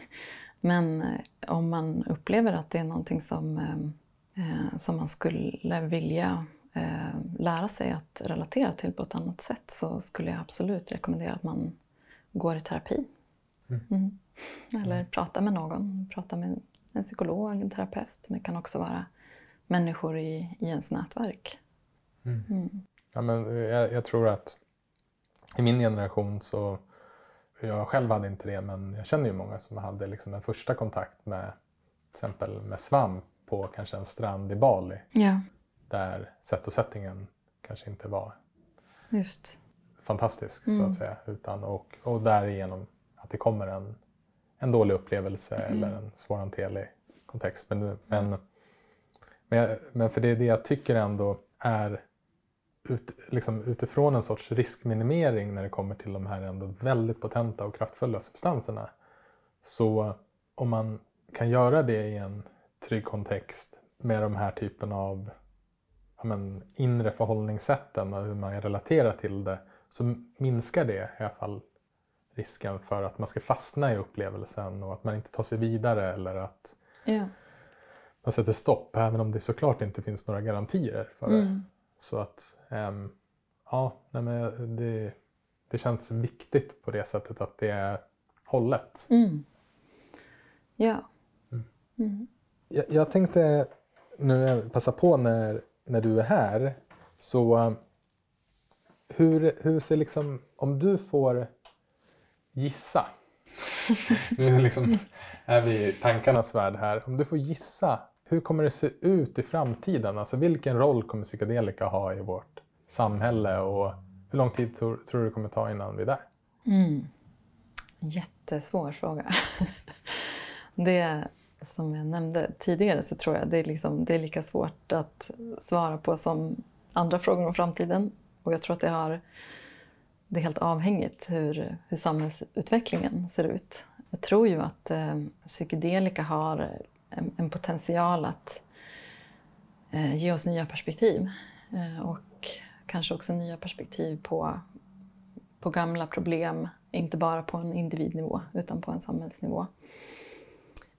Men eh, om man upplever att det är någonting som, eh, eh, som man skulle vilja lära sig att relatera till på ett annat sätt så skulle jag absolut rekommendera att man går i terapi. Mm. Mm. Eller mm. pratar med någon. Pratar med en psykolog, en terapeut. Men det kan också vara människor i, i ens nätverk. Mm. mm. Ja, men jag, jag, tror att i min generation så, jag själv hade inte det, men jag känner ju många som hade liksom en första kontakt med till exempel med svamp på kanske en strand i Bali. Ja. Där sätt och settingen kanske inte var Just. fantastisk mm. så att mm. säga. Utan, och, och därigenom att det kommer en, en dålig upplevelse mm. eller en svårhanterlig kontext. Men, men, men, men för det är det jag tycker ändå är ut, liksom, utifrån en sorts riskminimering när det kommer till de här ändå väldigt potenta och kraftfulla substanserna. Så om man kan göra det i en trygg kontext med de här typen av ja, men, inre förhållningssätten och hur man relaterar till det så minskar det i alla fall risken för att man ska fastna i upplevelsen och att man inte tar sig vidare eller att ja. man sätter stopp även om det såklart inte finns några garantier för det. Så att um, ja, nej men det, det känns viktigt på det sättet att det är hållet. Mm. Ja. Mm. mm. Jag, jag, tänkte nu passa på när, när du är här. Så hur, hur ser liksom, om du får gissa. nu liksom är vi i tankarnas värld här. Om du får gissa hur kommer det se ut i framtiden? Alltså vilken roll kommer psykedelika ha i vårt samhälle och hur lång tid tror, tror du det kommer ta innan vi är där? Mm. Jättesvår fråga. det som jag nämnde tidigare så tror jag det är, liksom, det är lika svårt att svara på som andra frågor om framtiden. Och jag tror att det, har, det är helt avhängigt hur, hur samhällsutvecklingen ser ut. Jag tror ju att eh, psykedelika har en, en potential att eh, ge oss nya perspektiv. Eh, och kanske också nya perspektiv på, på gamla problem, inte bara på en individnivå utan på en samhällsnivå.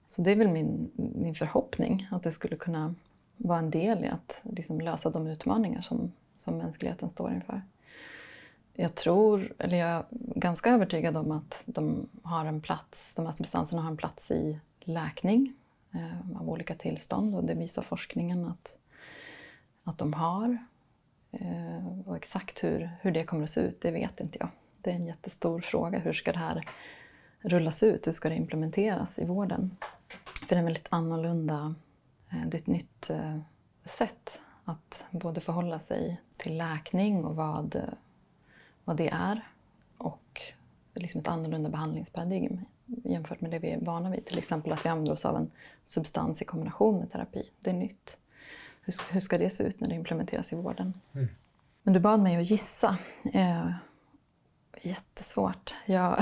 Så det är väl min, min förhoppning att det skulle kunna vara en del i att liksom lösa de utmaningar som, som mänskligheten står inför. Jag tror, eller jag är ganska övertygad om att de har en plats, de här substanserna har en plats i läkning eh, av olika tillstånd och det visar forskningen att, att de har. Eh, och exakt hur, hur det kommer att se ut, det vet inte jag. Det är en jättestor fråga. Hur ska det här rullas ut? Hur ska det implementeras i vården? För det är en väldigt annorlunda, eh, det är ett nytt eh, sätt att både förhålla sig till läkning och vad, vad det är och liksom ett annorlunda behandlingsparadigm jämfört med det vi är vana vid. Till exempel att vi använder oss av en substans i kombination med terapi. Det är nytt. Hur, hur ska det se ut när det implementeras i vården? Mm. Men du bad mig att gissa. Eh, jättesvårt. Jag,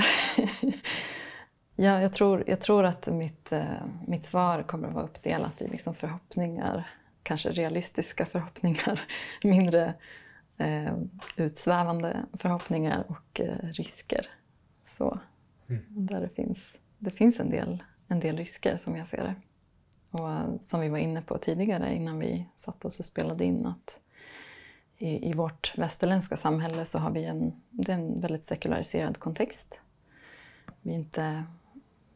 ja, jag, tror, jag tror att mitt, eh, mitt svar kommer att vara uppdelat i liksom förhoppningar, kanske realistiska förhoppningar, mindre eh, utsvävande förhoppningar och eh, risker. Så, mm. där det, finns, det finns en del, en del risker som jag ser det. Och eh, som vi var inne på tidigare innan vi satt oss och spelade in att i, i vårt västerländska samhälle så har vi en, det är en väldigt sekulariserad kontext. Vi är inte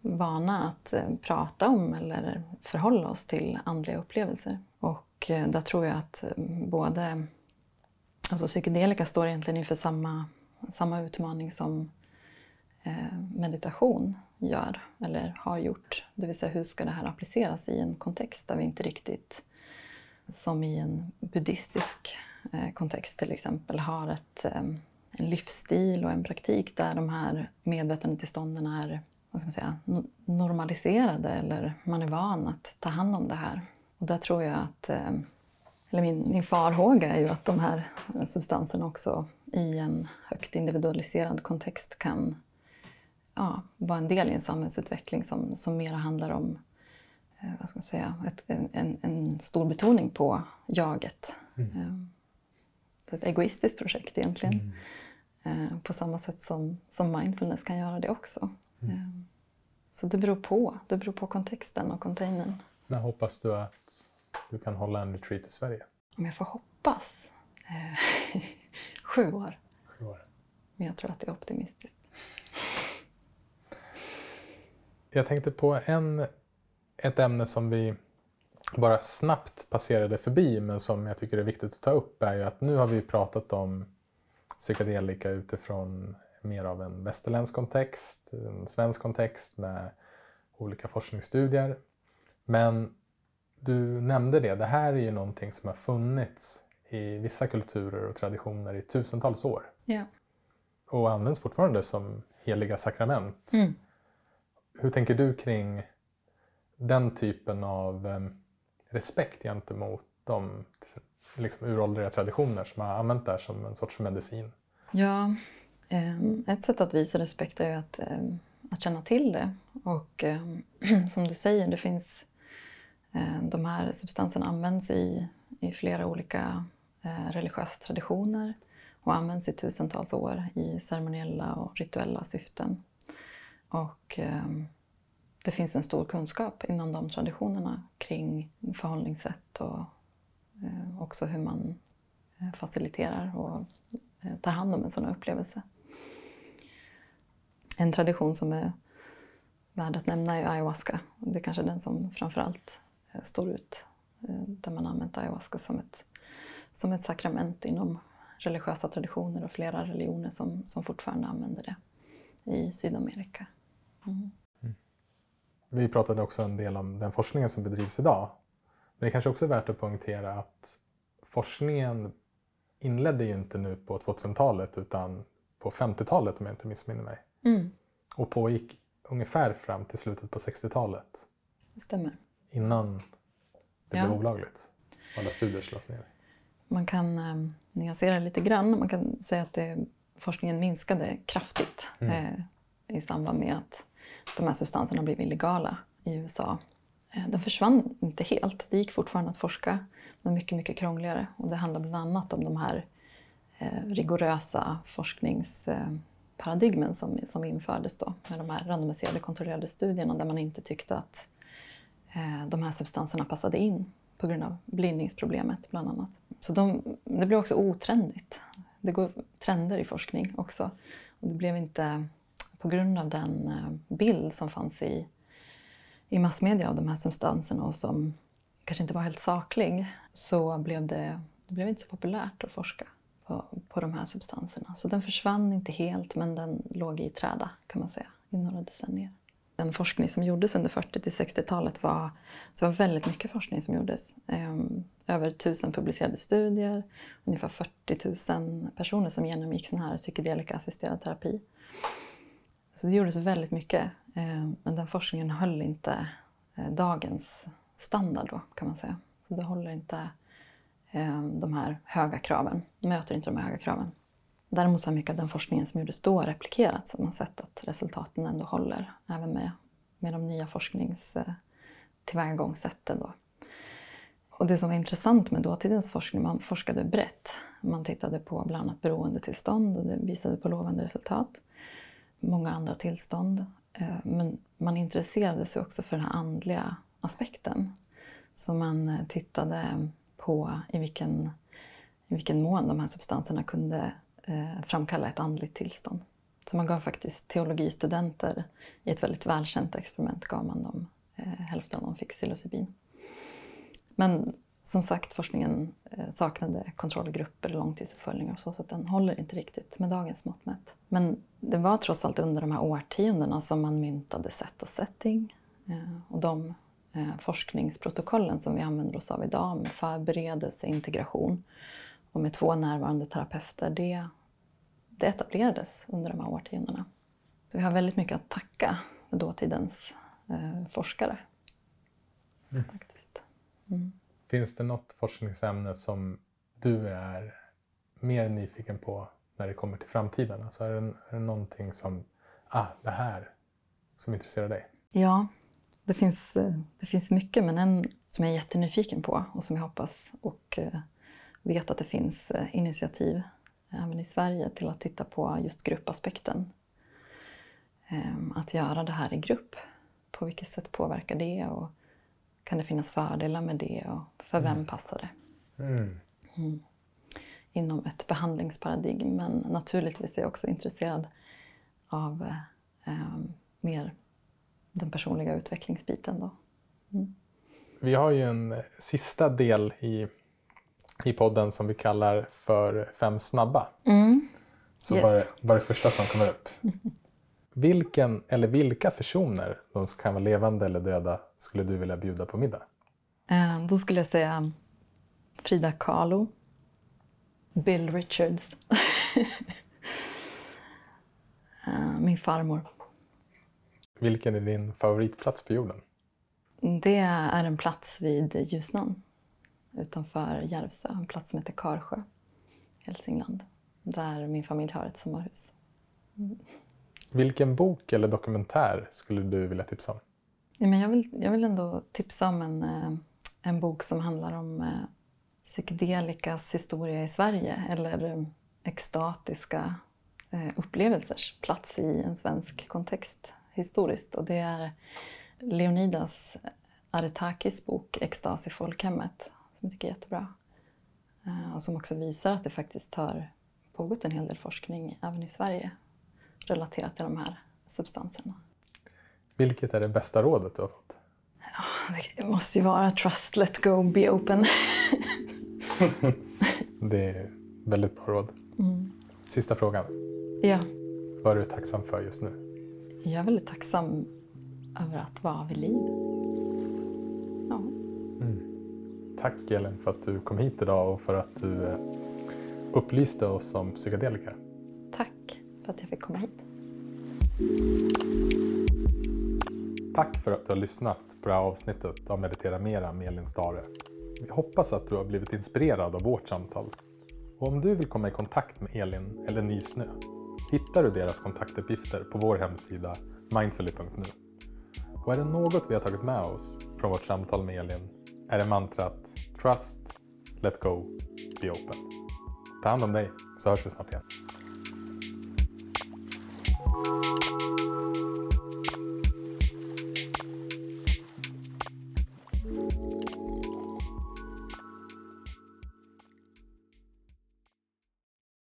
vana att eh, prata om eller förhålla oss till andliga upplevelser. Och eh, där tror jag att både alltså psykedelika står egentligen inför samma, samma utmaning som Eh, meditation gör eller har gjort. Det vill säga hur ska det här appliceras i en kontext där vi inte riktigt, som i en buddhistisk eh, kontext till exempel, har ett, eh, en livsstil och en praktik där de här medvetandetillstånden är vad ska man säga, normaliserade eller man är van att ta hand om det här. Och där tror jag att, eller min, min farhåga är ju att de här substanserna också i en högt individualiserad kontext kan ja, vara en del i en samhällsutveckling som, som mer handlar om eh, vad ska man säga, ett, en, en, stor betoning på jaget. Mm. Eh, ett egoistiskt projekt egentligen. Mm. Eh, på samma sätt som, som mindfulness kan göra det också. Mm. Så det beror på. Det beror på kontexten och containern. När hoppas du att du kan hålla en retreat i Sverige? Om jag får hoppas? Sju år. Sju år. Men jag tror att det är optimistiskt. Jag tänkte på en, ett ämne som vi bara snabbt passerade förbi men som jag tycker är viktigt att ta upp är ju att nu har vi pratat om psykedelika utifrån mer av en västerländsk kontext, en svensk kontext med olika forskningsstudier. Men du nämnde det, det här är ju någonting som har funnits i vissa kulturer och traditioner i tusentals år. Ja. Och används fortfarande som heliga sakrament. Mm. Hur tänker du kring den typen av eh, respekt gentemot de liksom, uråldriga traditioner som har använt det här som en sorts medicin? Ja, eh, ett sätt att visa respekt är ju att, eh, att känna till det. Och eh, som du säger, det finns eh, de här substanserna används i, i flera olika eh, religiösa traditioner och används i tusentals år i ceremoniella och rituella syften. Och eh, det finns en stor kunskap inom de traditionerna kring förhållningssätt och eh, också hur man eh, faciliterar och eh, tar hand om en sån upplevelse. En tradition som är värd att nämna är ayahuasca. Det är kanske den som framförallt eh, står ut. Där man använt ayahuasca som ett, som ett sakrament inom religiösa traditioner och flera religioner som, som fortfarande använder det i Sydamerika. Mm. Vi pratade också en del om den forskningen som bedrivs idag. Men det kanske också är värt att poängtera att forskningen inledde ju inte nu på 2000-talet utan på 50-talet om jag inte missminner mig. Mm. Och pågick ungefär fram till slutet på 60-talet. Det stämmer. Innan det ja. blev olagligt. Alla studier slås ner. Man kan eh, nyansera lite grann. Man kan säga att det, forskningen minskade kraftigt mm. eh, i samband med att de här substanserna blev illegala i USA. Eh, den försvann inte helt. Det gick fortfarande att forska, men mycket, mycket krångligare. Och det handlar bland annat om de här eh, rigorösa forskningsparadigmen som, som infördes då med de här randomiserade kontrollerade studierna där man inte tyckte att eh, de här substanserna passade in på grund av blindningsproblemet bland annat. Så de, det blev också otrendigt. Det går trender i forskning också. Och det blev inte på grund av den eh, bild som fanns i, i massmedia av de här substanserna och som kanske inte var helt saklig så blev det, det blev inte så populärt att forska på, på de här substanserna. Så den försvann inte helt men den låg i träda kan man säga i några decennier. Den forskning som gjordes under 40 till 60-talet var, det var väldigt mycket forskning som gjordes. Ehm, över tusen publicerade studier, ungefär 40 000 personer som genomgick sån här psykedelika-assisterad terapi. Så det gjordes väldigt mycket, eh, men den forskningen höll inte eh, dagens standard då, kan man säga. Så det håller inte eh, de här höga kraven, möter inte de här höga kraven. Däremot så har mycket av den forskningen som gjordes då replikerats. Man har sett att resultaten ändå håller även med, med de nya forskningstillvägagångssätten. Då. Och det som var intressant med dåtidens forskning, man forskade brett. Man tittade på bland annat beroendetillstånd och det visade på lovande resultat. Många andra tillstånd. Eh, men man intresserade sig också för den här andliga aspekten. Så man eh, tittade på i vilken, i vilken mån de här substanserna kunde eh, framkalla ett andligt tillstånd. Så man gav faktiskt teologistudenter, i ett väldigt välkänt experiment, gav man dem hälften av dem fick psilocybin. Men som sagt, forskningen eh, saknade kontrollgrupper och långtidsuppföljningar och så, så den håller inte riktigt med dagens mått mätt. Men det var trots allt under de här årtiondena som man myntade sätt och setting. Eh, och de eh, forskningsprotokollen som vi använder oss av idag med förberedelse, integration och med två närvarande terapeuter, det det etablerades under de här årtiondena. Så vi har väldigt mycket att tacka dåtidens forskare. Mm. Faktiskt. Mm. Finns det något forskningsämne som du är mer nyfiken på när det kommer till framtiden? Alltså är, det, är det någonting som, ah, det här, som intresserar dig? Ja, det finns, det finns mycket, men en som jag är jättenyfiken på och som jag hoppas och eh, vet att det finns eh, initiativ även i Sverige till att titta på just gruppaspekten. Ehm, att göra det här i grupp. På vilket sätt påverkar det och kan det finnas fördelar med det och för vem mm. passar det? Mm. Mm. Inom ett behandlingsparadigm men naturligtvis är jag också intresserad av eh, mer den personliga utvecklingsbiten. Då. Mm. Vi har ju en sista del i i podden som vi kallar för Fem snabba. Mm. Så yes. det, var det första som kommer upp. Vilken eller vilka personer, de som kan vara levande eller döda, skulle du vilja bjuda på middag? Uh, då skulle jag säga Frida Kahlo, Bill Richards, uh, min farmor. Vilken är din favoritplats på jorden? Det är en plats vid Ljusnan utanför Järvsö, en plats som heter Karsjö, Hälsingland, där min familj har ett sommarhus. Mm. Vilken bok eller dokumentär skulle du vilja tipsa om? Ja, men jag, vill, jag vill ändå tipsa om en, eh, en bok som handlar om eh, psykedelikas historia i Sverige eller eh, extatiska eh, upplevelsers plats i en svensk kontext historiskt. Och det är Leonidas eh, Aretakis bok Extas i folkhemmet som jag tycker är jättebra. Eh, och som också visar att det faktiskt har pågått en hel del forskning även i Sverige relaterat till de här substanserna. Vilket är det bästa rådet du har fått? Ja, det måste ju vara trust, let go, be open. det är väldigt bra råd. Mm. Sista frågan. Ja. Vad är du tacksam för just nu? Jag är väldigt tacksam över att vara vid liv. Tack Elin för att du kom hit idag och för att du eh, upplyste oss om psykedelika. Tack för att jag fick komma hit. Tack för att du har lyssnat på det här avsnittet av Meditera Mera med Elin Stare. Vi hoppas att du har blivit inspirerad av vårt samtal. Och om du vill komma i kontakt med Elin eller Nysnö hittar du deras kontaktuppgifter på vår hemsida mindfully.nu. Och är det något vi har tagit med oss från vårt samtal med Elin är det mantrat Trust, Let Go, Be Open. Ta hand om dig så hörs vi snart igen.